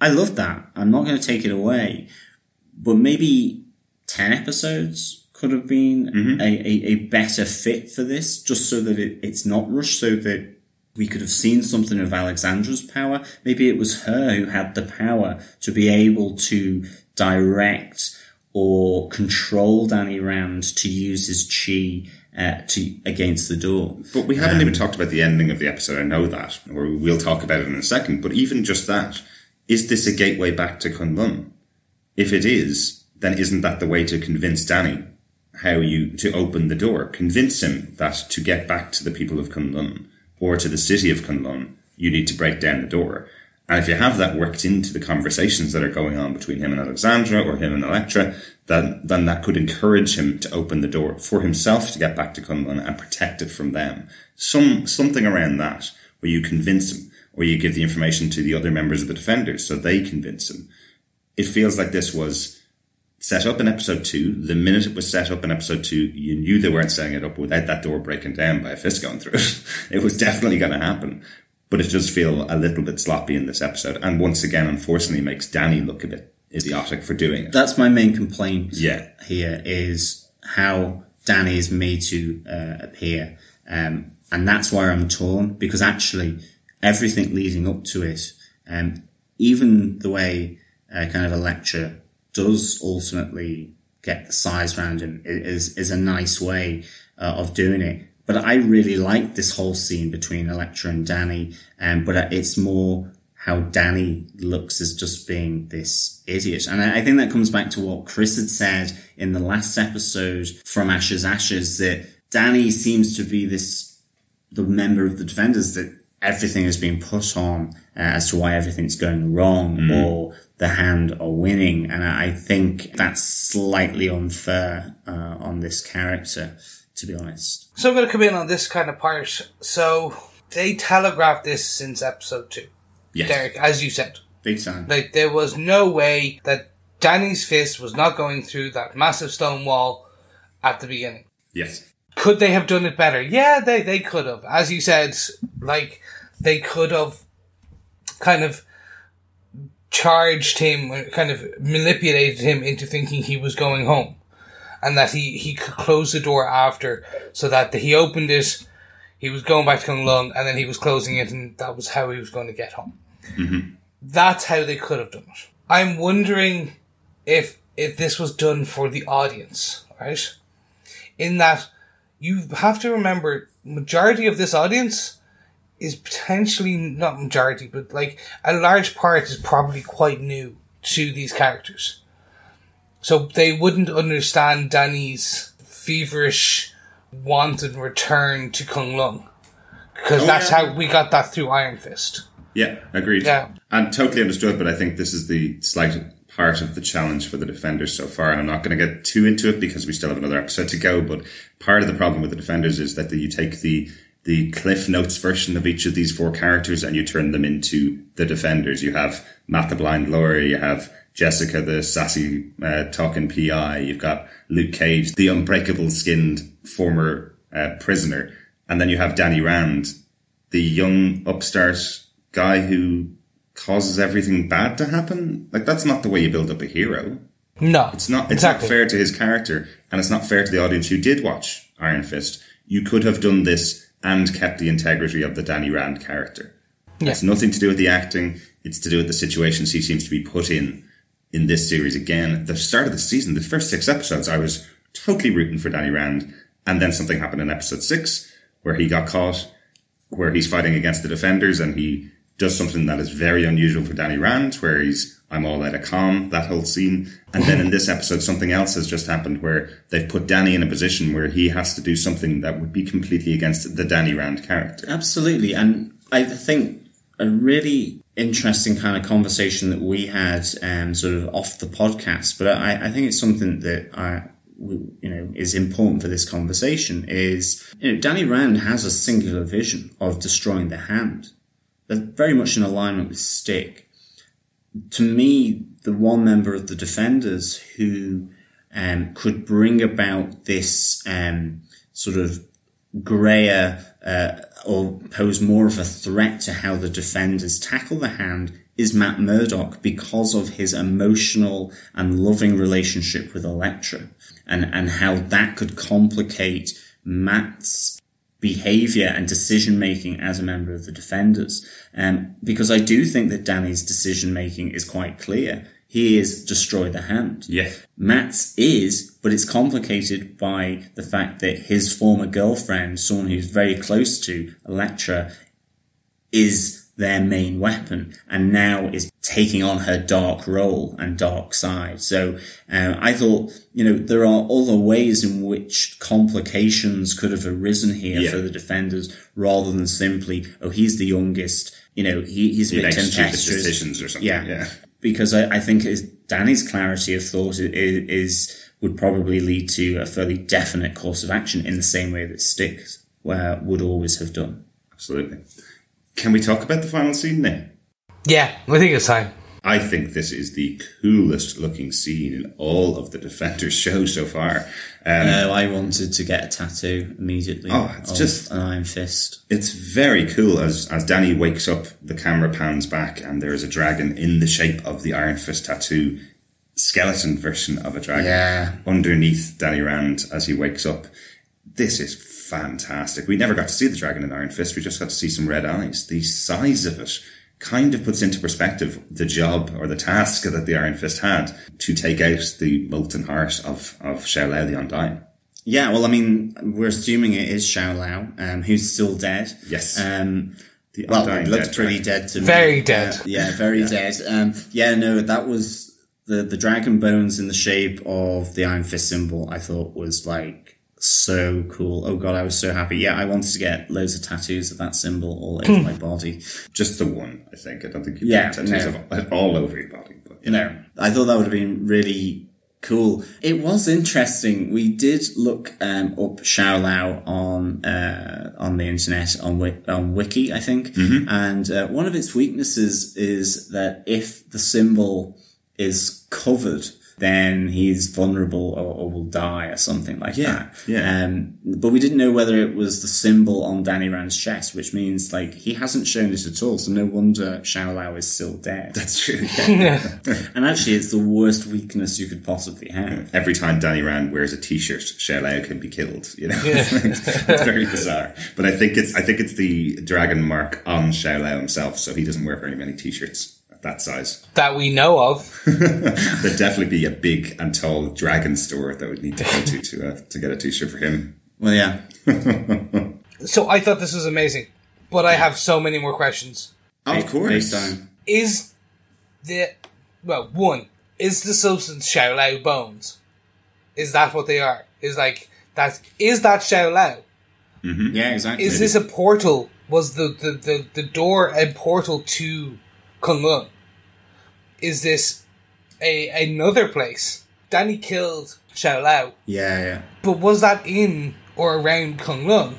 I love that. I'm not going to take it away, but maybe 10 episodes could have been mm-hmm. a, a, a better fit for this, just so that it, it's not rushed, so that we could have seen something of Alexandra's power. Maybe it was her who had the power to be able to direct or control Danny Rand to use his chi uh, to against the door. But we haven't even talked about the ending of the episode. I know that, or we'll talk about it in a second. But even just that, is this a gateway back to Kunlun? If it is, then isn't that the way to convince Danny how you to open the door? Convince him that to get back to the people of Kunlun or to the city of Kunlun, you need to break down the door. And if you have that worked into the conversations that are going on between him and Alexandra or him and Elektra, then, then that could encourage him to open the door for himself to get back to Kunlun and protect it from them. Some, something around that where you convince him or you give the information to the other members of the defenders so they convince him. It feels like this was set up in episode two. The minute it was set up in episode two, you knew they weren't setting it up without that door breaking down by a fist going through it. [laughs] it was definitely going to happen. But it does feel a little bit sloppy in this episode. And once again, unfortunately, makes Danny look a bit idiotic for doing it. That's my main complaint Yeah. here is how Danny is made to uh, appear. Um, and that's where I'm torn because actually everything leading up to it, um, even the way uh, kind of Elektra does ultimately get the sais around him is is a nice way uh, of doing it. But I really like this whole scene between Elektra and Danny, um, but it's more how Danny looks as just being this idiot. And I, I, think that comes back to what Chris had said in the last episode from Ashes Ashes that Danny seems to be this, the member of the defenders that everything is being put on uh, as to why everything's going wrong mm. or the hand are winning. And I think that's slightly unfair uh, on this character, to be honest. So I'm going to come in on this kind of part. So they telegraphed this since episode two. Yes. Derek, as you said. Big time. Like, there was no way that Danny's fist was not going through that massive stone wall at the beginning. Yes. Could they have done it better? Yeah, they, they could have. As you said, like, they could have kind of charged him, kind of manipulated him into thinking he was going home. And that he, he could close the door after, so that he opened it, he was going back to Kung Lung, and then he was closing it, and that was how he was going to get home. Mm-hmm. That's how they could have done it. I'm wondering if if this was done for the audience, right? In that you have to remember majority of this audience is potentially not majority, but like a large part is probably quite new to these characters. So they wouldn't understand Danny's feverish wanted return to Kung Lung. Because oh, that's yeah. how we got that through Iron Fist. Yeah, agreed. Yeah. And totally understood, but I think this is the slight part of the challenge for the defenders so far. And I'm not going to get too into it because we still have another episode to go. But part of the problem with the defenders is that you take the the Cliff Notes version of each of these four characters and you turn them into the defenders. You have Matt the Blind Lawyer, you have Jessica the sassy uh, talking PI, you've got Luke Cage, the unbreakable skinned former uh, prisoner, and then you have Danny Rand, the young upstart guy who causes everything bad to happen. Like that's not the way you build up a hero. No, it's not. It's exactly. not fair to his character, and it's not fair to the audience who did watch Iron Fist. You could have done this and kept the integrity of the Danny Rand character. Yeah. It's nothing to do with the acting. It's to do with the situations he seems to be put in in this series again. At the start of the season, the first six episodes, I was totally rooting for Danny Rand, and then something happened in episode six where he got caught, where he's fighting against the defenders, and he does something that is very unusual for Danny Rand, where he's I'm all out of calm, that whole scene. And then in this episode, something else has just happened where they've put Danny in a position where he has to do something that would be completely against the Danny Rand character. Absolutely. And I think a really interesting kind of conversation that we had um, sort of off the podcast, but I, I think it's something that I, you know, is important for this conversation is, you know, Danny Rand has a singular vision of destroying the hand. They're very much in alignment with Stick. To me, the one member of the Defenders who um, could bring about this um, sort of grayer uh, or pose more of a threat to how the Defenders tackle the hand is Matt Murdock because of his emotional and loving relationship with Elektra and, and how that could complicate Matt's behavior and decision making as a member of the defenders. Um, because I do think that Danny's decision making is quite clear. He is destroy the hand. Yeah. Matt's is, but it's complicated by the fact that his former girlfriend, someone who's very close to Elektra, is their main weapon and now is taking on her dark role and dark side. So uh, I thought, you know, there are other ways in which complications could have arisen here yeah. for the defenders rather than simply, oh, he's the youngest, you know, he, he's a bit tempestuous. decisions or something. Yeah. yeah. Because I, I think Danny's clarity of thought is, is, would probably lead to a fairly definite course of action in the same way that Sticks where would always have done. Absolutely. Can we talk about the final scene then? Yeah, I think it's time. I think this is the coolest looking scene in all of the Defenders show so far. Um, uh, I wanted to get a tattoo immediately. Oh, it's just an iron fist. It's very cool as as Danny wakes up, the camera pans back, and there is a dragon in the shape of the iron fist tattoo, skeleton version of a dragon yeah. underneath Danny Rand as he wakes up. this is fantastic. We never got to see the dragon in Iron Fist. We just got to see some red eyes. The size of it kind of puts into perspective the job or the task that the Iron Fist had to take out the molten heart of, of Shou-Lao the Undying. Yeah, well, I mean, we're assuming it is Shou-Lao, um, who's still dead. Yes. Um, The well, Undying it looks dead pretty dragon. dead to me. Very dead. Uh, yeah, very dead. Um, yeah, no, that was the the dragon bones in the shape of the Iron Fist symbol. I thought was like so cool. Oh god, I was so happy. Yeah, I wanted to get loads of tattoos of that symbol all over my body. Just the one, I think. I don't think you Yeah, get tattoos no. of all over your body. But, You know, I thought that would have been really cool. It was interesting. We did look um, up Shou-Lao on uh, on the internet on Wi- on Wiki, I think, and uh, one of its weaknesses is that if the symbol is covered. Then he's vulnerable or, or will die or something like Yeah, that. yeah. Um, but we didn't know whether it was the symbol on Danny Rand's chest, which means like he hasn't shown this at all. So no wonder Shou-Lao is still dead. That's true. [laughs] Yeah. And actually, it's the worst weakness you could possibly have. Every time Danny Rand wears a T-shirt, Shou-Lao can be killed. You know, [laughs] it's very bizarre. But I think it's I think it's the dragon mark on Shou-Lao himself, so he doesn't wear very many T-shirts at that size. that we know of. [laughs] There'd definitely be a big and tall dragon store that would need to go to to uh, to get a T-shirt for him. Well, yeah. [laughs] So I thought this was amazing, but I have so many more questions. Of course. Based on, Is the well one is the substance Shou-Lao bones? Is that what they are? Is like that? Is that Shou-Lao? yeah, exactly. Is this a portal? Was the, the, the, the door a portal to Kunlun? Is this a another place? Danny killed Shou-Lao, Yeah, yeah. but was that in or around Kunlun?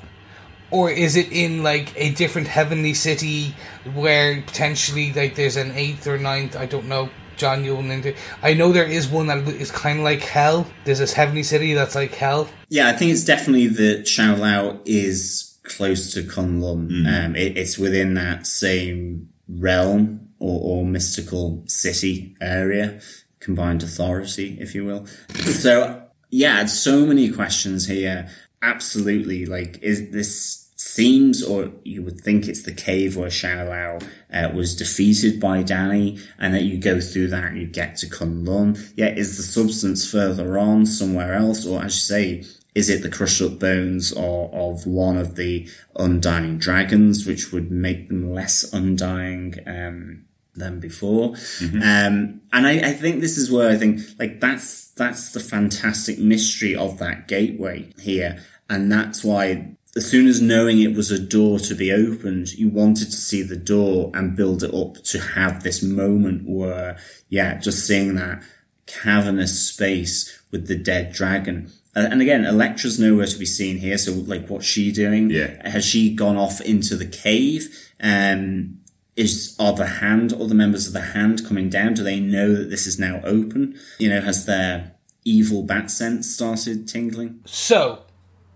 Or is it in like a different heavenly city where potentially like there's an eighth or ninth, I don't know, John you'll into I know there is one that is kind of like hell. There's this heavenly city that's like hell. Yeah, I think it's definitely that Shou-Lao is close to Kunlun. Um, it, it's within that same realm or, or mystical city area, combined authority, if you will. So, yeah, so many questions here. Absolutely. Like, is this seems, or you would think it's the cave where Shou-Lao uh, was defeated by Danny, and that you go through that and you get to Kunlun. Yeah, is the substance further on somewhere else, or as you say, is it the crushed up bones or of one of the undying dragons, which would make them less undying? Um, than before. Um, and I, I think this is where I think like that's that's the fantastic mystery of that gateway here. And that's why as soon as knowing it was a door to be opened, you wanted to see the door and build it up to have this moment where, yeah, just seeing that cavernous space with the dead dragon. And again, Elektra's nowhere to be seen here. So, like, what's she doing? Yeah. Has she gone off into the cave? Um, is are the hand or the members of the hand coming down? Do they know that this is now open? You know, has their evil bat sense started tingling? So,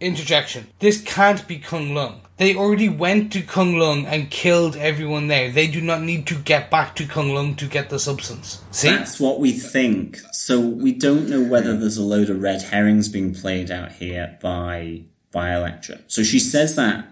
interjection. This can't be Kung Lung. They already went to Kung Lung and killed everyone there. They do not need to get back to Kung Lung to get the substance. See? That's what we think. So we don't know whether there's a load of red herrings being played out here by by Elektra. So she says that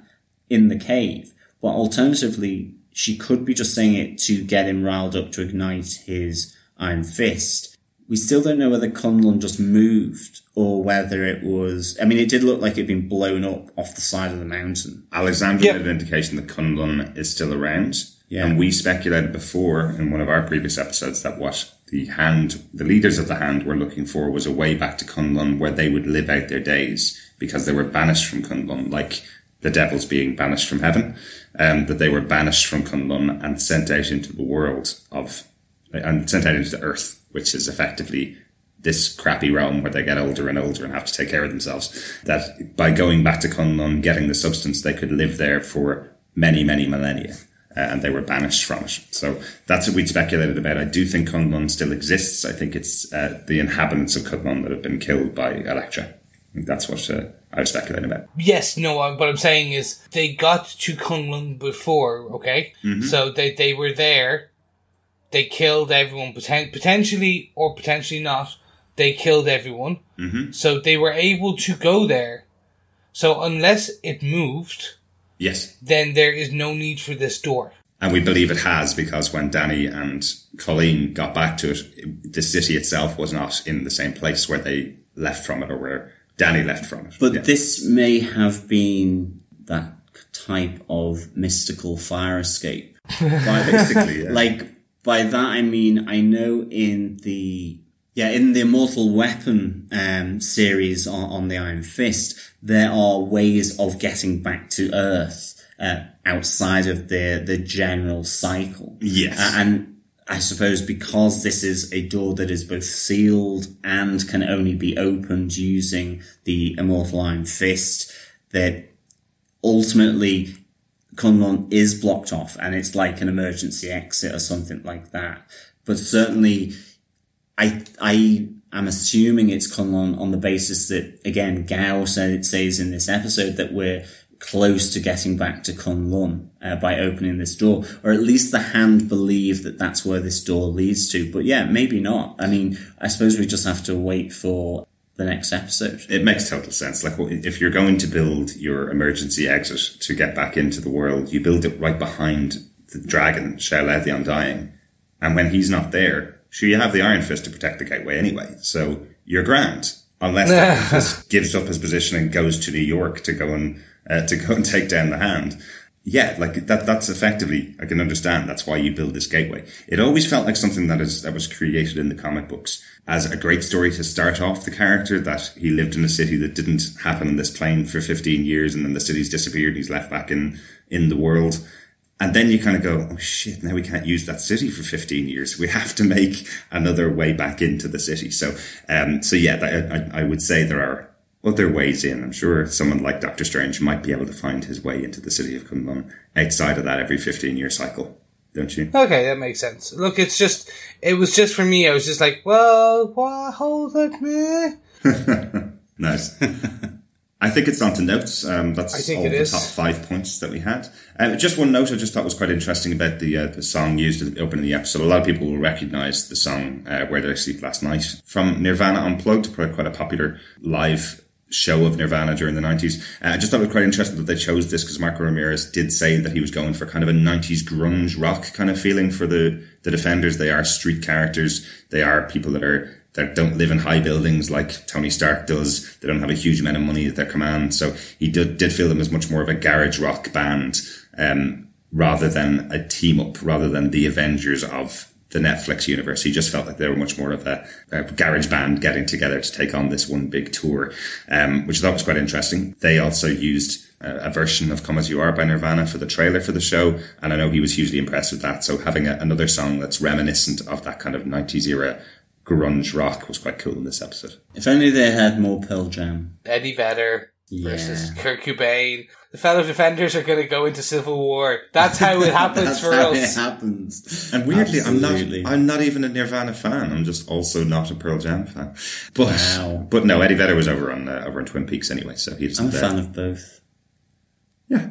in the cave, but alternatively, she could be just saying it to get him riled up to ignite his Iron Fist. We still don't know whether Kunlun just moved or whether it was. I mean, it did look like it'd been blown up off the side of the mountain. Alexandra Yeah. had an indication that Kunlun is still around. Yeah. And we speculated before in one of our previous episodes that what the hand, the leaders of the hand were looking for was a way back to Kunlun where they would live out their days because they were banished from Kunlun, like the devils being banished from heaven, um, that they were banished from Kunlun and sent out into the world of, and sent out into the earth, which is effectively this crappy realm where they get older and older and have to take care of themselves. That by going back to Kunlun, getting the substance, they could live there for many, many millennia. Uh, and they were banished from it. So that's what we'd speculated about. I do think Kunlun still exists. I think it's uh, the inhabitants of Kunlun that have been killed by Elektra. That's what uh, I was speculating about. Yes, no, uh, what I'm saying is they got to Kung Lung before, okay? So they, they were there, they killed everyone, poten- potentially or potentially not, they killed everyone. Mm-hmm. So they were able to go there. So unless it moved, Yes. then there is no need for this door. And we believe it has because when Danny and Colleen got back to it, the city itself was not in the same place where they left from it or where Danny left from it. But Yeah. this may have been that type of mystical fire escape. By [laughs] Basically, yeah. like by that I mean I know in the yeah in the Immortal Weapon um, series on, on the Iron Fist there are ways of getting back to Earth uh, outside of the the general cycle. Yes. A- and I suppose because this is a door that is both sealed and can only be opened using the Immortal Iron Fist, that ultimately Kunlun is blocked off and it's like an emergency exit or something like that. But certainly I I am assuming it's Kunlun on the basis that again Gao said, says in this episode that we're close to getting back to Kunlun uh, by opening this door, or at least the hand believe that that's where this door leads to. But yeah, maybe not. I mean, I suppose we just have to wait for the next episode. It makes total sense. Like, if you're going to build your emergency exit to get back into the world, you build it right behind the dragon, Shao the Undying. And when he's not there, sure, you have the Iron Fist to protect the gateway anyway. So you're grand. Unless the Iron [laughs] Fist gives up his position and goes to New York to go and, uh, to go and take down the hand. Yeah, like that, that's effectively, I can understand. That's why you build this gateway. It always felt like something that is, that was created in the comic books as a great story to start off the character that he lived in a city that didn't happen on this plane for 15 years and then the city's disappeared. He's left back in, in the world. And then you kind of go, oh shit, now we can't use that city for 15 years. We have to make another way back into the city. So, um, so yeah, that, I, I would say there are other ways in. I'm sure someone like Doctor Strange might be able to find his way into the city of Kunlun outside of that every 15 year cycle. Don't you? Okay, that makes sense. Look, it's just, it was just for me, I was just like, well, what, hold it, me? [laughs] Nice. [laughs] I think it's on to notes. Um, that's I think all it the is. top five points that we had. Uh, just one note I just thought was quite interesting about the uh, the song used at the opening of the episode. A lot of people will recognise the song uh, "Where Did I Sleep Last Night" from Nirvana Unplugged, quite quite a popular live show of Nirvana during the 90s. Uh, I just thought it was quite interesting that they chose this because Marco Ramirez did say that he was going for kind of a 90s grunge rock kind of feeling for the, the Defenders. They are street characters. They are people that are that don't live in high buildings like Tony Stark does. They don't have a huge amount of money at their command. So he did, did feel them as much more of a garage rock band, um, rather than a team up, rather than the Avengers of the Netflix universe. He just felt like they were much more of a, a garage band getting together to take on this one big tour, um, which I thought was quite interesting. They also used a, a version of Come As You Are by Nirvana for the trailer for the show. And I know he was hugely impressed with that. So having a, another song that's reminiscent of that kind of 90s era grunge rock was quite cool in this episode. If only they had more Pearl Jam. Eddie Vedder versus Kurt Cobain. The fellow defenders are going to go into civil war. That's how it [laughs] happens That's for how us. it happens. And weirdly, Absolutely. I'm not. I'm not even a Nirvana fan. I'm just also not a Pearl Jam fan. But Wow. but no, Eddie Vedder was over on uh, over on Twin Peaks anyway, so he I'm a doesn't. uh, fan of both. Yeah.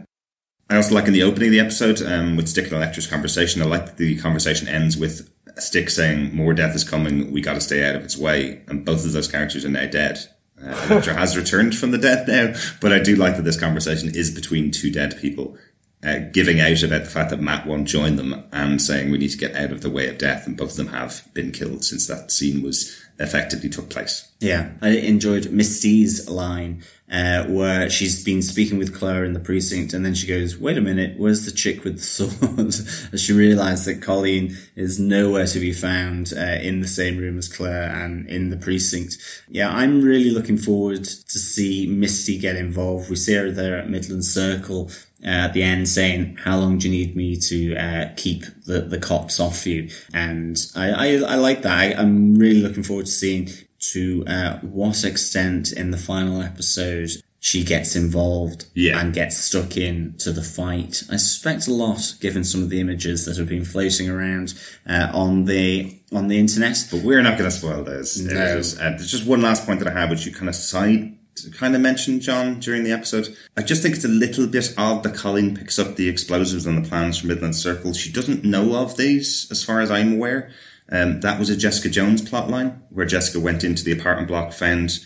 I also like in the opening of the episode um, with Stick and Elektra's conversation. I like that the conversation ends with Stick saying, "More death is coming. We got to stay out of its way." And both of those characters are now dead. Uh, has returned from the dead now, but I do like that this conversation is between two dead people, uh, giving out about the fact that Matt won't join them and saying we need to get out of the way of death. And both of them have been killed since that scene was effectively took place. Yeah, I enjoyed Misty's line uh, where she's been speaking with Claire in the precinct, and then she goes, "Wait a minute, where's the chick with the sword?" [laughs] As she realised that Colleen is nowhere to be found uh, in the same room as Claire and in the precinct. Yeah, I'm really looking forward to see Misty get involved. We see her there at Midland Circle. Uh, at the end saying, how long do you need me to uh, keep the, the cops off you? And I, I, I like that. I, I'm really looking forward to seeing to uh, what extent in the final episode she gets involved Yeah. and gets stuck in to the fight. I suspect a lot, given some of the images that have been floating around uh, on the on the internet. But we're not going to spoil those. No. Uh, there's just one last point that I have, which you kind of side kind of mentioned, John, during the episode. I just think it's a little bit odd that Colleen picks up the explosives and the plans from Midland Circle. She doesn't know of these, as far as I'm aware. Um, that was a Jessica Jones plotline, where Jessica went into the apartment block, found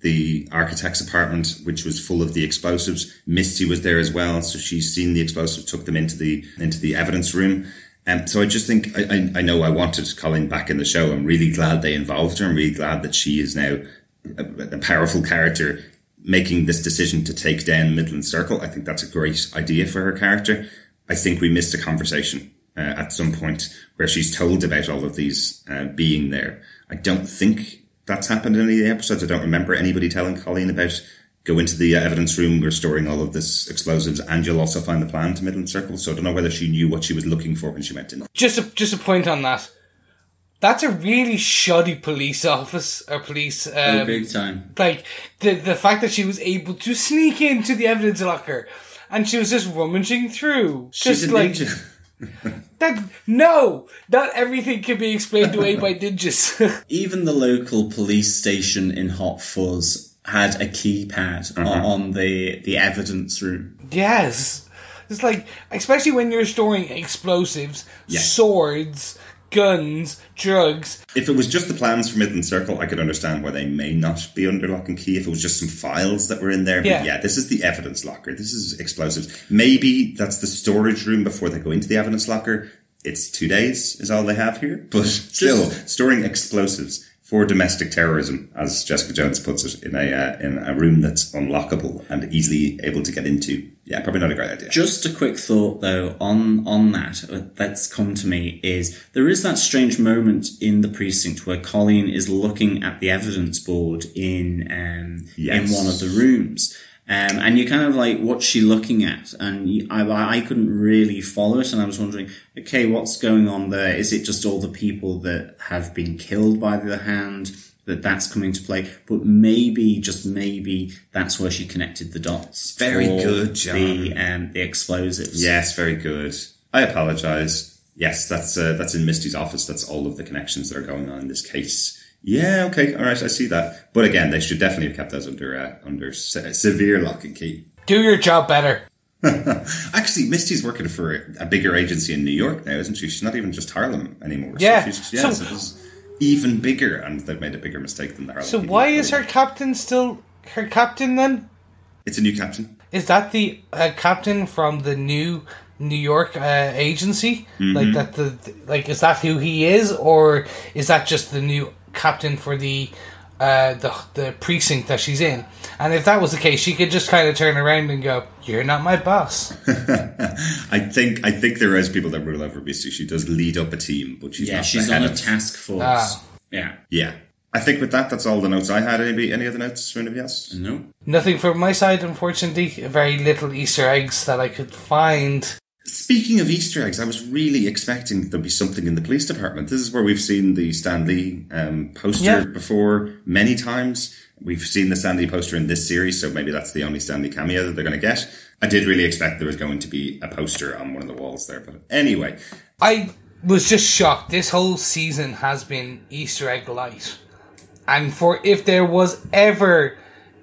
the architect's apartment, which was full of the explosives. Misty was there as well, so she's seen the explosives, took them into the into the evidence room. Um, so I just think I, I, I know I wanted Colleen back in the show. I'm really glad they involved her. I'm really glad that she is now a, a powerful character making this decision to take down Midland Circle. I think that's a great idea for her character. I think we missed a conversation uh, at some point where she's told about all of these uh, being there. I don't think that's happened in any of the episodes. I don't remember anybody telling Colleen about go into the uh, evidence room. We're storing all of this explosives, and you'll also find the plan to Midland Circle. So I don't know whether she knew what she was looking for when she went in. Just a, just a point on that. That's a really shoddy police office or police. Um, oh, big time. Like the the fact that she was able to sneak into the evidence locker, and she was just rummaging through, She's just a like ninja. [laughs] that. No, not everything can be explained away by [laughs] ninjas. [laughs] Even the local police station in Hot Fuzz had a keypad Uh-huh. on, on the the evidence room. yes, it's like especially when you're storing explosives, Yeah. swords, guns, drugs. If it was just the plans for Midland Circle, I could understand why they may not be under lock and key. If it was just some files that were in there, Yeah. but yeah, this is the evidence locker. This is explosives. Maybe that's the storage room before they go into the evidence locker. It's two days is all they have here, but still storing explosives for domestic terrorism, as Jessica Jones puts it, in a uh, in a room that's unlockable and easily able to get into. Yeah, probably not a great idea. Just a quick thought though on on that uh, that's come to me is there is that strange moment in the precinct where Colleen is looking at the evidence board in um, Yes. in one of the rooms. Um, and you're kind of like, what's she looking at? And I, I couldn't really follow it, and I was wondering, okay, what's going on there? Is it just all the people that have been killed by the hand that that's coming to play? But maybe, just maybe, that's where she connected the dots. Very good, John. The um, the explosives. Yes, very good. I apologize. Yes, that's uh, that's in Misty's office. That's all of the connections that are going on in this case. Yeah, okay, all right, I see that. But again, they should definitely have kept those under uh, under se- severe lock and key. Do your job better. [laughs] Actually, Misty's working for a bigger agency in New York now, isn't she? She's not even just Harlem anymore. Yeah. so she's, yeah, So- so, even bigger, and they've made a bigger mistake than the Harlem. So why is her captain still her captain then? It's a new captain. Is that the uh, captain from the new New York uh, agency? Like that the like is that who he is, or is that just the new captain for the uh, the the precinct that she's in? And if that was the case, she could just kind of turn around and go, "You're not my boss." [laughs] I think I think there is people that rule over Misty. She does lead up a team, but she's Yeah, not she's the head on a task force. Ah. Yeah. Yeah. I think with that, that's all the notes I had. Any, any other notes from anybody else? No. Nothing from my side, unfortunately. Very little Easter eggs that I could find. Speaking of Easter eggs, I was really expecting there'd be something in the police department. This is where we've seen the Stan Lee um, poster Yeah. before many times. We've seen the Stan Lee poster in this series, so maybe that's the only Stan Lee cameo that they're going to get. I did really expect there was going to be a poster on one of the walls there, but anyway, I was just shocked. This whole season has been Easter egg light. And for if there was ever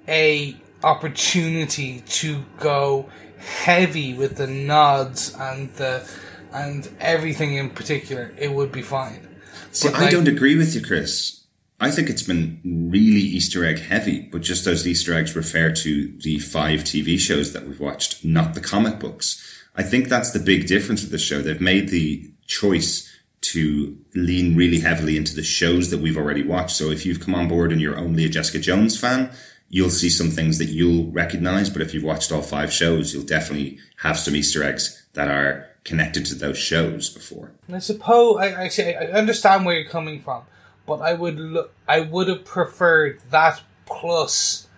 a opportunity to go heavy with the nods and the and everything in particular, it would be fine. See, But, I like- don't agree with you, Chris. I think it's been really Easter egg heavy, but just those Easter eggs refer to the five TV shows that we've watched, not the comic books. I think that's the big difference with the show. They've made the choice to lean really heavily into the shows that we've already watched. So if you've come on board and you're only a Jessica Jones fan, you'll see some things that you'll recognize. But if you've watched all five shows, you'll definitely have some Easter eggs that are connected to those shows before. I suppose I, I say I understand where you're coming from, but I would look. I would have preferred that plus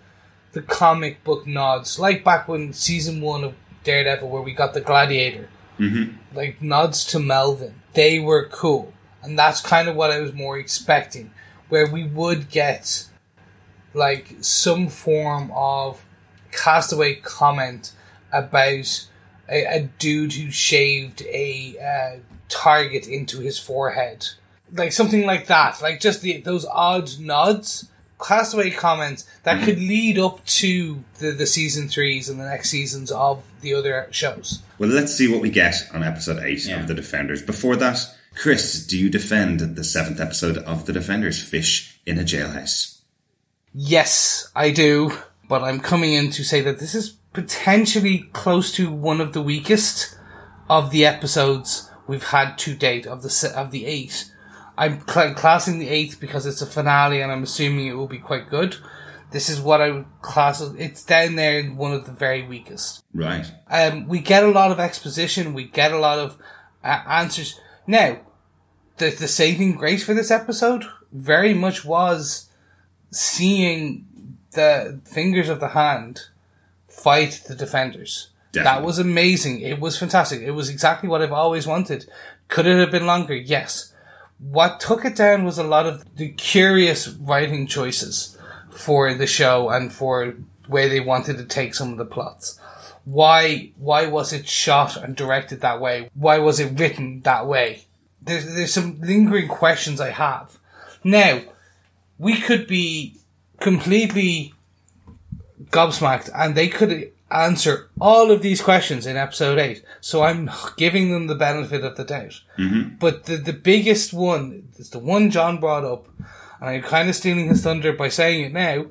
the comic book nods, like back when season one of Daredevil, where we got the Gladiator, mm-hmm. like nods to Melvin. They were cool, and that's kind of what I was more expecting, where we would get like some form of castaway comment about a, a dude who shaved a uh, target into his forehead, like something like that, like just the those odd nods, castaway comments that could lead up to the, the season threes and the next seasons of the other shows. Well, let's see what we get on episode eight Yeah. of The Defenders. Before that, Chris, do you defend the seventh episode of The Defenders, Fish in a Jailhouse? Yes, I do, but I'm coming in to say that this is potentially close to one of the weakest of the episodes we've had to date of the of the eight. I'm cl- classing the eighth because it's a finale, and I'm assuming it will be quite good. This is what I would class. It's down there in one of the very weakest. Right. Um, we get a lot of exposition. We get a lot of uh, answers. Now, the the saving grace for this episode very much was seeing the fingers of the hand fight the defenders. Definitely. That was amazing. It was fantastic. It was exactly what I've always wanted. Could it have been longer? Yes. What took it down was a lot of the curious writing choices for the show and for where they wanted to take some of the plots. Why why was it shot and directed that way? Why was it written that way? There's there's some lingering questions I have. Now, we could be completely gobsmacked and they could answer all of these questions in episode 8 so i'm giving them the benefit of the doubt. Mm-hmm. but the, the biggest one is the one john brought up and i'm kind of stealing his thunder by saying it now.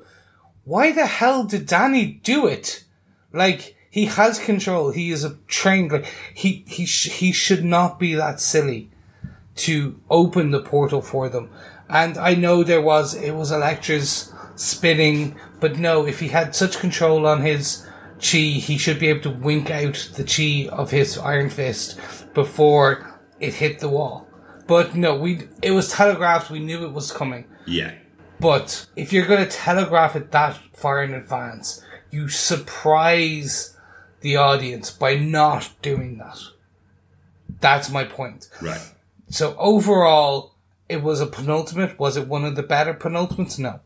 Why the hell did danny do it? Like he has control. He is a trained like he he, sh- he should not be that silly to open the portal for them and i know there was it was elektra's spinning but no if he had such control on his chi, he should be able to wink out the chi of his Iron Fist before it hit the wall. But no, we it was telegraphed. We knew it was coming. Yeah. But if you're going to telegraph it that far in advance, you surprise the audience by not doing that. That's my point. Right. So overall, it was a penultimate. Was it one of the better penultimates? No.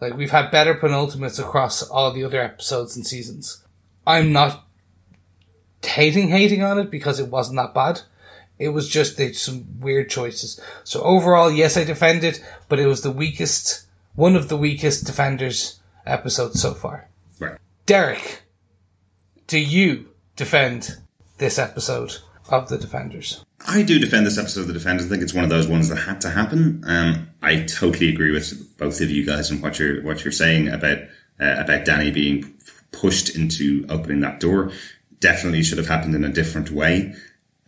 Like we've had better penultimates across all the other episodes and seasons. I'm not hating hating on it because it wasn't that bad. It was just they, some weird choices. So overall, yes, I defend it, but it was the weakest, one of the weakest defenders episodes so far. Right. Derek, do you defend this episode of the Defenders? I do defend this episode of The Defenders. I think it's one of those ones that had to happen. Um, I totally agree with both of you guys and what you're what you're saying about uh, about Danny being pushed into opening that door. Definitely should have happened in a different way.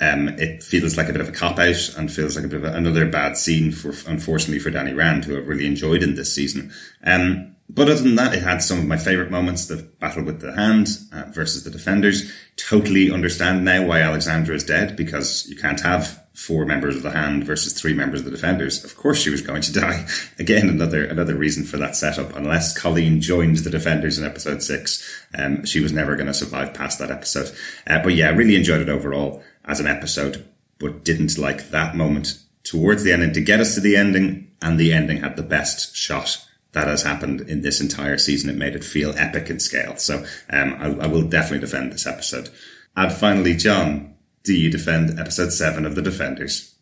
Um, it feels like a bit of a cop out and feels like a bit of a, another bad scene for unfortunately for Danny Rand, who I've really enjoyed in this season. Um, but other than that, it had some of my favorite moments. The battle with the hand uh, versus the defenders. Totally understand now why Alexandra is dead because you can't have four members of the hand versus three members of the defenders. Of course, she was going to [laughs] die. Again, another another reason for that setup. Unless Colleen joins the defenders in episode six, um, she was never going to survive past that episode. Uh, but yeah, really enjoyed it overall as an episode, but didn't like that moment towards the ending to get us to the ending. And the ending had the best shot that has happened in this entire season. It made it feel epic in scale. So um, I, I, will definitely defend this episode. And finally, John, do you defend episode seven of The Defenders?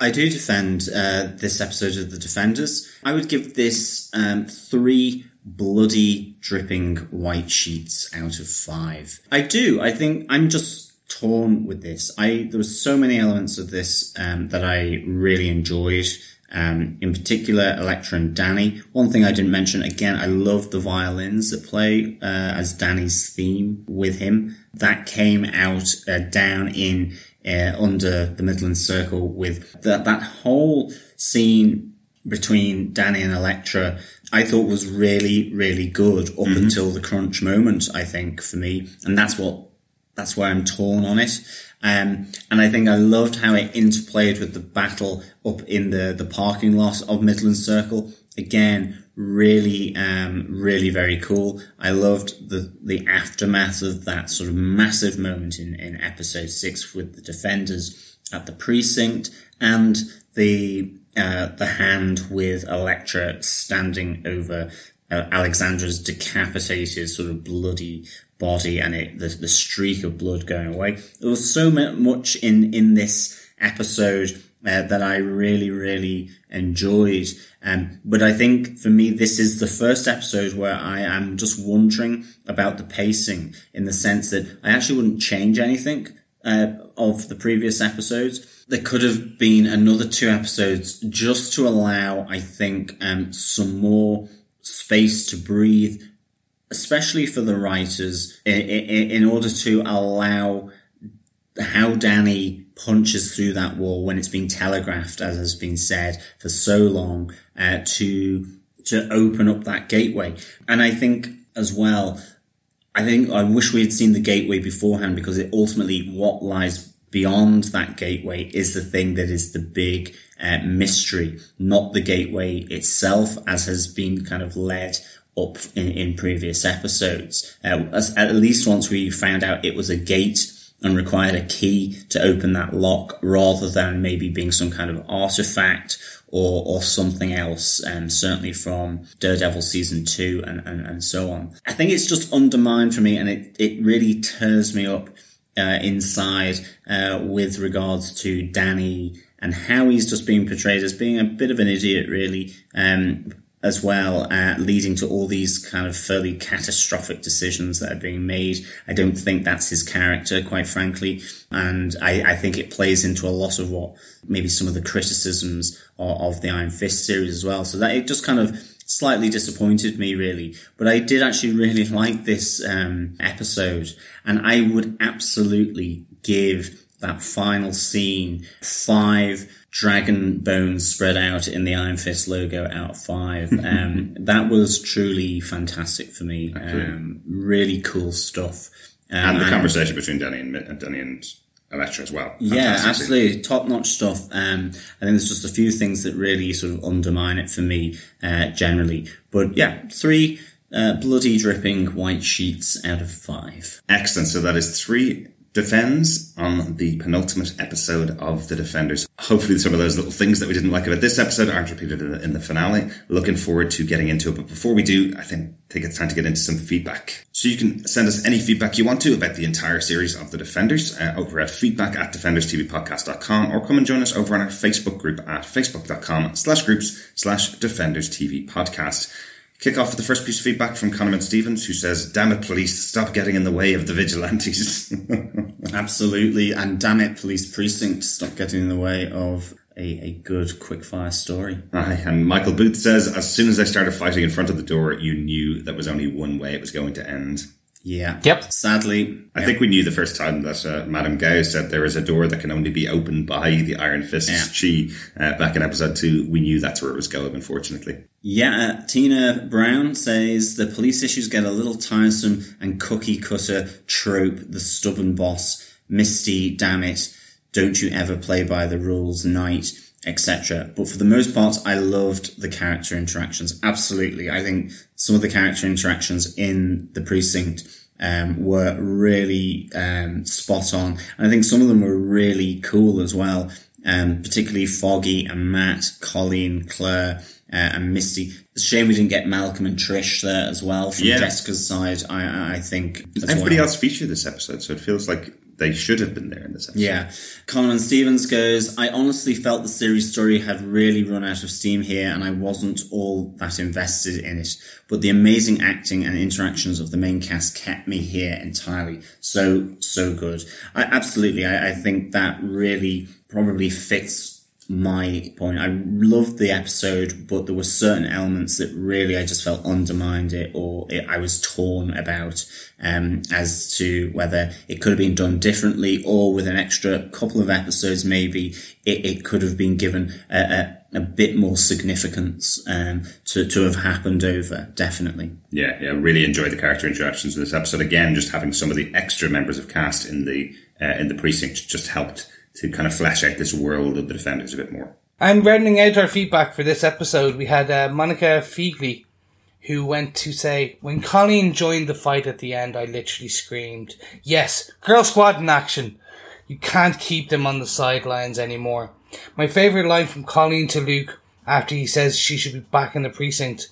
I do defend uh, this episode of The Defenders. I would give this um, three bloody, dripping white sheets out of five. I do. I think I'm just torn with this. I there was so many elements of this um, that I really enjoyed. Um, in particular, Elektra and Danny. One thing I didn't mention again, I love the violins that play uh, as Danny's theme with him. That came out uh, down in uh, under the Midland Circle with that that whole scene between Danny and Elektra. I thought was really really good up mm-hmm. until the crunch moment. I think for me, and that's what that's why I'm torn on it. Um, and I think I loved how it interplayed with the battle up in the, the parking lot of Midland Circle. Again, really, um, really very cool. I loved the, the aftermath of that sort of massive moment in, in episode six with the defenders at the precinct and the, uh, the hand with Elektra standing over uh, Alexandra's decapitated, sort of bloody body and it, the, the streak of blood going away. There was so much in, in this episode uh, that I really, really enjoyed. Um, but I think for me, this is the first episode where I am just wondering about the pacing in the sense that I actually wouldn't change anything uh, of the previous episodes. There could have been another two episodes just to allow, I think, um, some more space to breathe, especially for the writers, in, in, in order to allow how Danny punches through that wall when it's been telegraphed, as has been said for so long, uh, to to open up that gateway. And I think as well, I think I wish we had seen the gateway beforehand because it ultimately what lies beyond that gateway is the thing that is the big uh, mystery, not the gateway itself, as has been kind of led up in, in previous episodes. Uh, as, at least once we found out it was a gate and required a key to open that lock rather than maybe being some kind of artifact or, or something else, um, certainly from Daredevil season two and, and, and so on. I think it's just undermined for me and it, it really tears me up uh, inside uh, with regards to Danny and how he's just being portrayed as being a bit of an idiot, really, um, as well, uh, leading to all these kind of fairly catastrophic decisions that are being made. I don't think that's his character, quite frankly, and I, I think it plays into a lot of what maybe some of the criticisms of, of the Iron Fist series as well. So that it just kind of slightly disappointed me really, but I did actually really [laughs] like this um, episode, and I would absolutely give that final scene five dragon bones spread out in the Iron Fist logo out of five. [laughs] Um, that was truly fantastic for me. Um, really cool stuff. Um, and the conversation between Danny and Danny and Elektra as well. Yeah, absolutely. Top notch stuff. Um, I think there's just a few things that really sort of undermine it for me, uh, generally. But yeah, three, uh, bloody dripping white sheets out of five. Excellent. So that is three defends on the penultimate episode of The Defenders. Hopefully some of those little things that we didn't like about this episode aren't repeated in the finale. Looking forward to getting into it. But before we do, I think, think it's time to get into some feedback. So you can send us any feedback you want to about the entire series of The Defenders uh, over at feedback at defenderstvpodcast.com or come and join us over on our Facebook group at facebook.com slash groups slash defenders TV podcast. Kick off with the first piece of feedback from Conor Stevens, who says, Damn it, police, stop getting in the way of the vigilantes. [laughs] Absolutely. And damn it, police precinct, stop getting in the way of a, a good quickfire story. Aye, and Michael Booth says, As soon as I started fighting in front of the door, you knew there was only one way it was going to end. Yeah. Yep. Sadly. I yeah. think we knew the first time that uh, Madame Gao said there is a door that can only be opened by the Iron Fist. Yeah. She, uh, back in episode two, we knew that's where it was going, unfortunately. Yeah, uh, Tina Brown says the police issues get a little tiresome and cookie cutter trope, the stubborn boss, Misty, damn it, don't you ever play by the rules, Knight, etc. But for the most part, I loved the character interactions. Absolutely. I think some of the character interactions in the precinct um, were really um, spot on. And I think some of them were really cool as well, um, particularly Foggy and Matt, Colleen, Claire, uh, and Misty. It's a shame we didn't get Malcolm and Trish there as well from Yeah. Jessica's side. I, I think Everybody else featured this episode, so it feels like they should have been there in this episode. Yeah. Colin Stevens goes, I honestly felt the series story had really run out of steam here and I wasn't all that invested in it. But the amazing acting and interactions of the main cast kept me here entirely. So, so good. I absolutely, I, I think that really probably fits my point. I loved the episode, but there were certain elements that really I just felt undermined it or it, I was torn about um, as to whether it could have been done differently or with an extra couple of episodes, maybe it, it could have been given a, a, a bit more significance um, to, to have happened over, definitely. Yeah, yeah, really enjoyed the character interactions in this episode. Again, just having some of the extra members of cast in the uh, in the precinct just helped to kind of flesh out this world of the defenders a bit more. And rounding out our feedback for this episode, we had uh, Monica Fegley, who went to say, When Colleen joined the fight at the end, I literally screamed, Yes, Girl Squad in action! You can't keep them on the sidelines anymore. My favourite line from Colleen to Luke after he says she should be back in the precinct,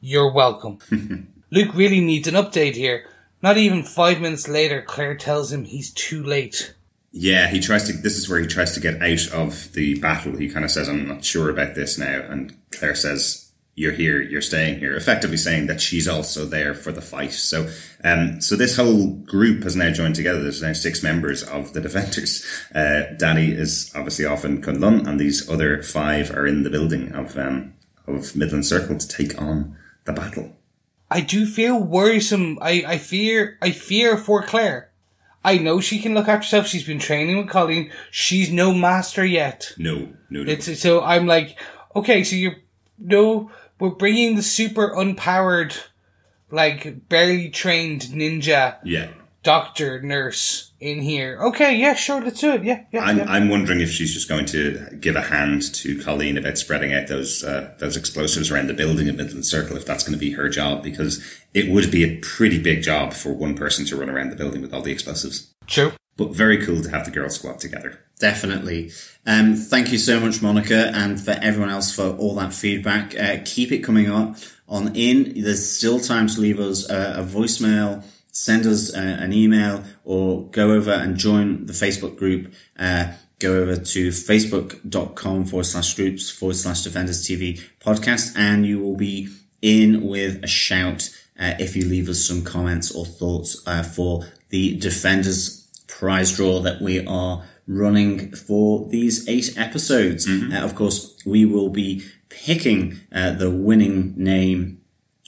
You're welcome. [laughs] Luke really needs an update here. Not even five minutes later, Claire tells him he's too late. Yeah, he tries to. This is where he tries to get out of the battle. He kind of says, "I'm not sure about this now," and Claire says, "You're here. You're staying here." Effectively saying that she's also there for the fight. So, um, so this whole group has now joined together. There's now six members of the defenders. Uh, Danny is obviously off in Kunlun, and these other five are in the building of um, of Midland Circle to take on the battle. I do feel worrisome. I, I fear I fear for Claire. I know she can look after herself. She's been training with Colleen. She's no master yet. No, no, no. It's so I'm like, okay, so you're no, we're bringing the super unpowered, like barely trained ninja yeah. Doctor nurse in here. Okay, yeah, sure, let's do it. Yeah, yeah. I'm, yeah. I'm wondering if she's just going to give a hand to Colleen about spreading out those uh, those explosives around the building in Midland Circle, if that's going to be her job, because it would be a pretty big job for one person to run around the building with all the explosives. True. But very cool to have the girl squad together. Definitely. Um, thank you so much, Monica, and for everyone else for all that feedback. Uh, keep it coming up on in. There's still time to leave us a, a voicemail, send us uh, an email, or go over and join the Facebook group. Uh, go over to facebook.com forward slash groups forward slash defenders TV podcast, and you will be in with a shout uh, if you leave us some comments or thoughts uh, for the defenders prize draw that we are running for these eight episodes. Uh, of course, we will be picking uh, the winning name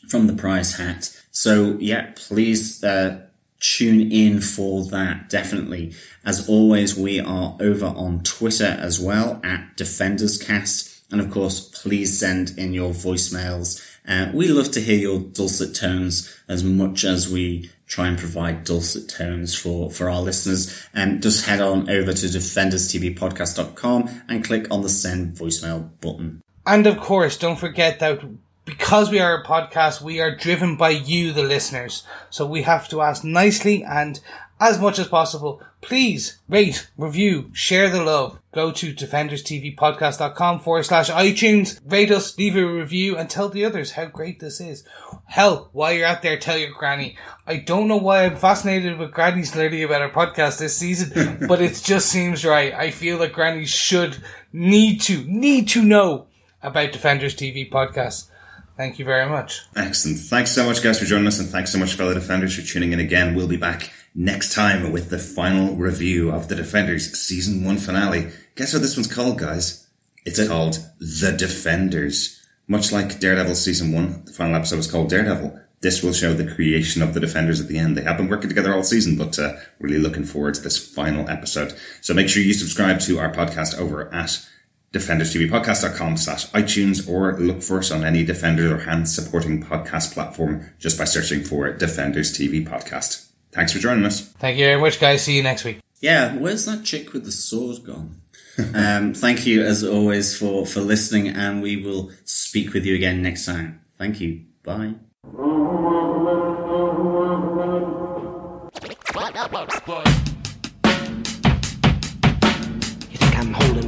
from the prize hat. So yeah, please uh, tune in for that. Definitely. As always, we are over on Twitter as well at DefendersCast. And of course, please send in your voicemails. Uh, we love to hear your dulcet tones as much as we try and provide dulcet tones for, for our listeners. Um, just head on over to defenderstvpodcast.com and click on the send voicemail button. And of course, don't forget that because we are a podcast, we are driven by you, the listeners. So we have to ask nicely and as much as possible, please rate, review, share the love. Go to defenderstvpodcast.com forward slash iTunes, rate us, leave a review, and tell the others how great this is. Hell, while you're out there, tell your granny. I don't know why I'm fascinated with grannies learning about our podcast this season, [laughs] but it just seems right. I feel that grannies should need to, need to know about Defenders TV podcast. Thank you very much. Excellent. Thanks so much, guys, for joining us, and thanks so much, fellow defenders, for tuning in again. We'll be back next time with the final review of the Defenders season one finale. Guess what this one's called, guys? It's called The Defenders. Much like Daredevil season one, the final episode was called Daredevil. This will show the creation of the Defenders at the end. They have been working together all season, but uh, really looking forward to this final episode. So make sure you subscribe to our podcast over at defenderstvpodcast.com slash iTunes or look for us on any Defenders or hand supporting podcast platform just by searching for Defenders TV Podcast. Thanks for joining us. Thank you very much, guys. See you next week. Yeah, where's that chick with the sword gone? [laughs] um, thank you as always for, for listening and we will speak with you again next time. Thank you. Bye. You think I'm holding back?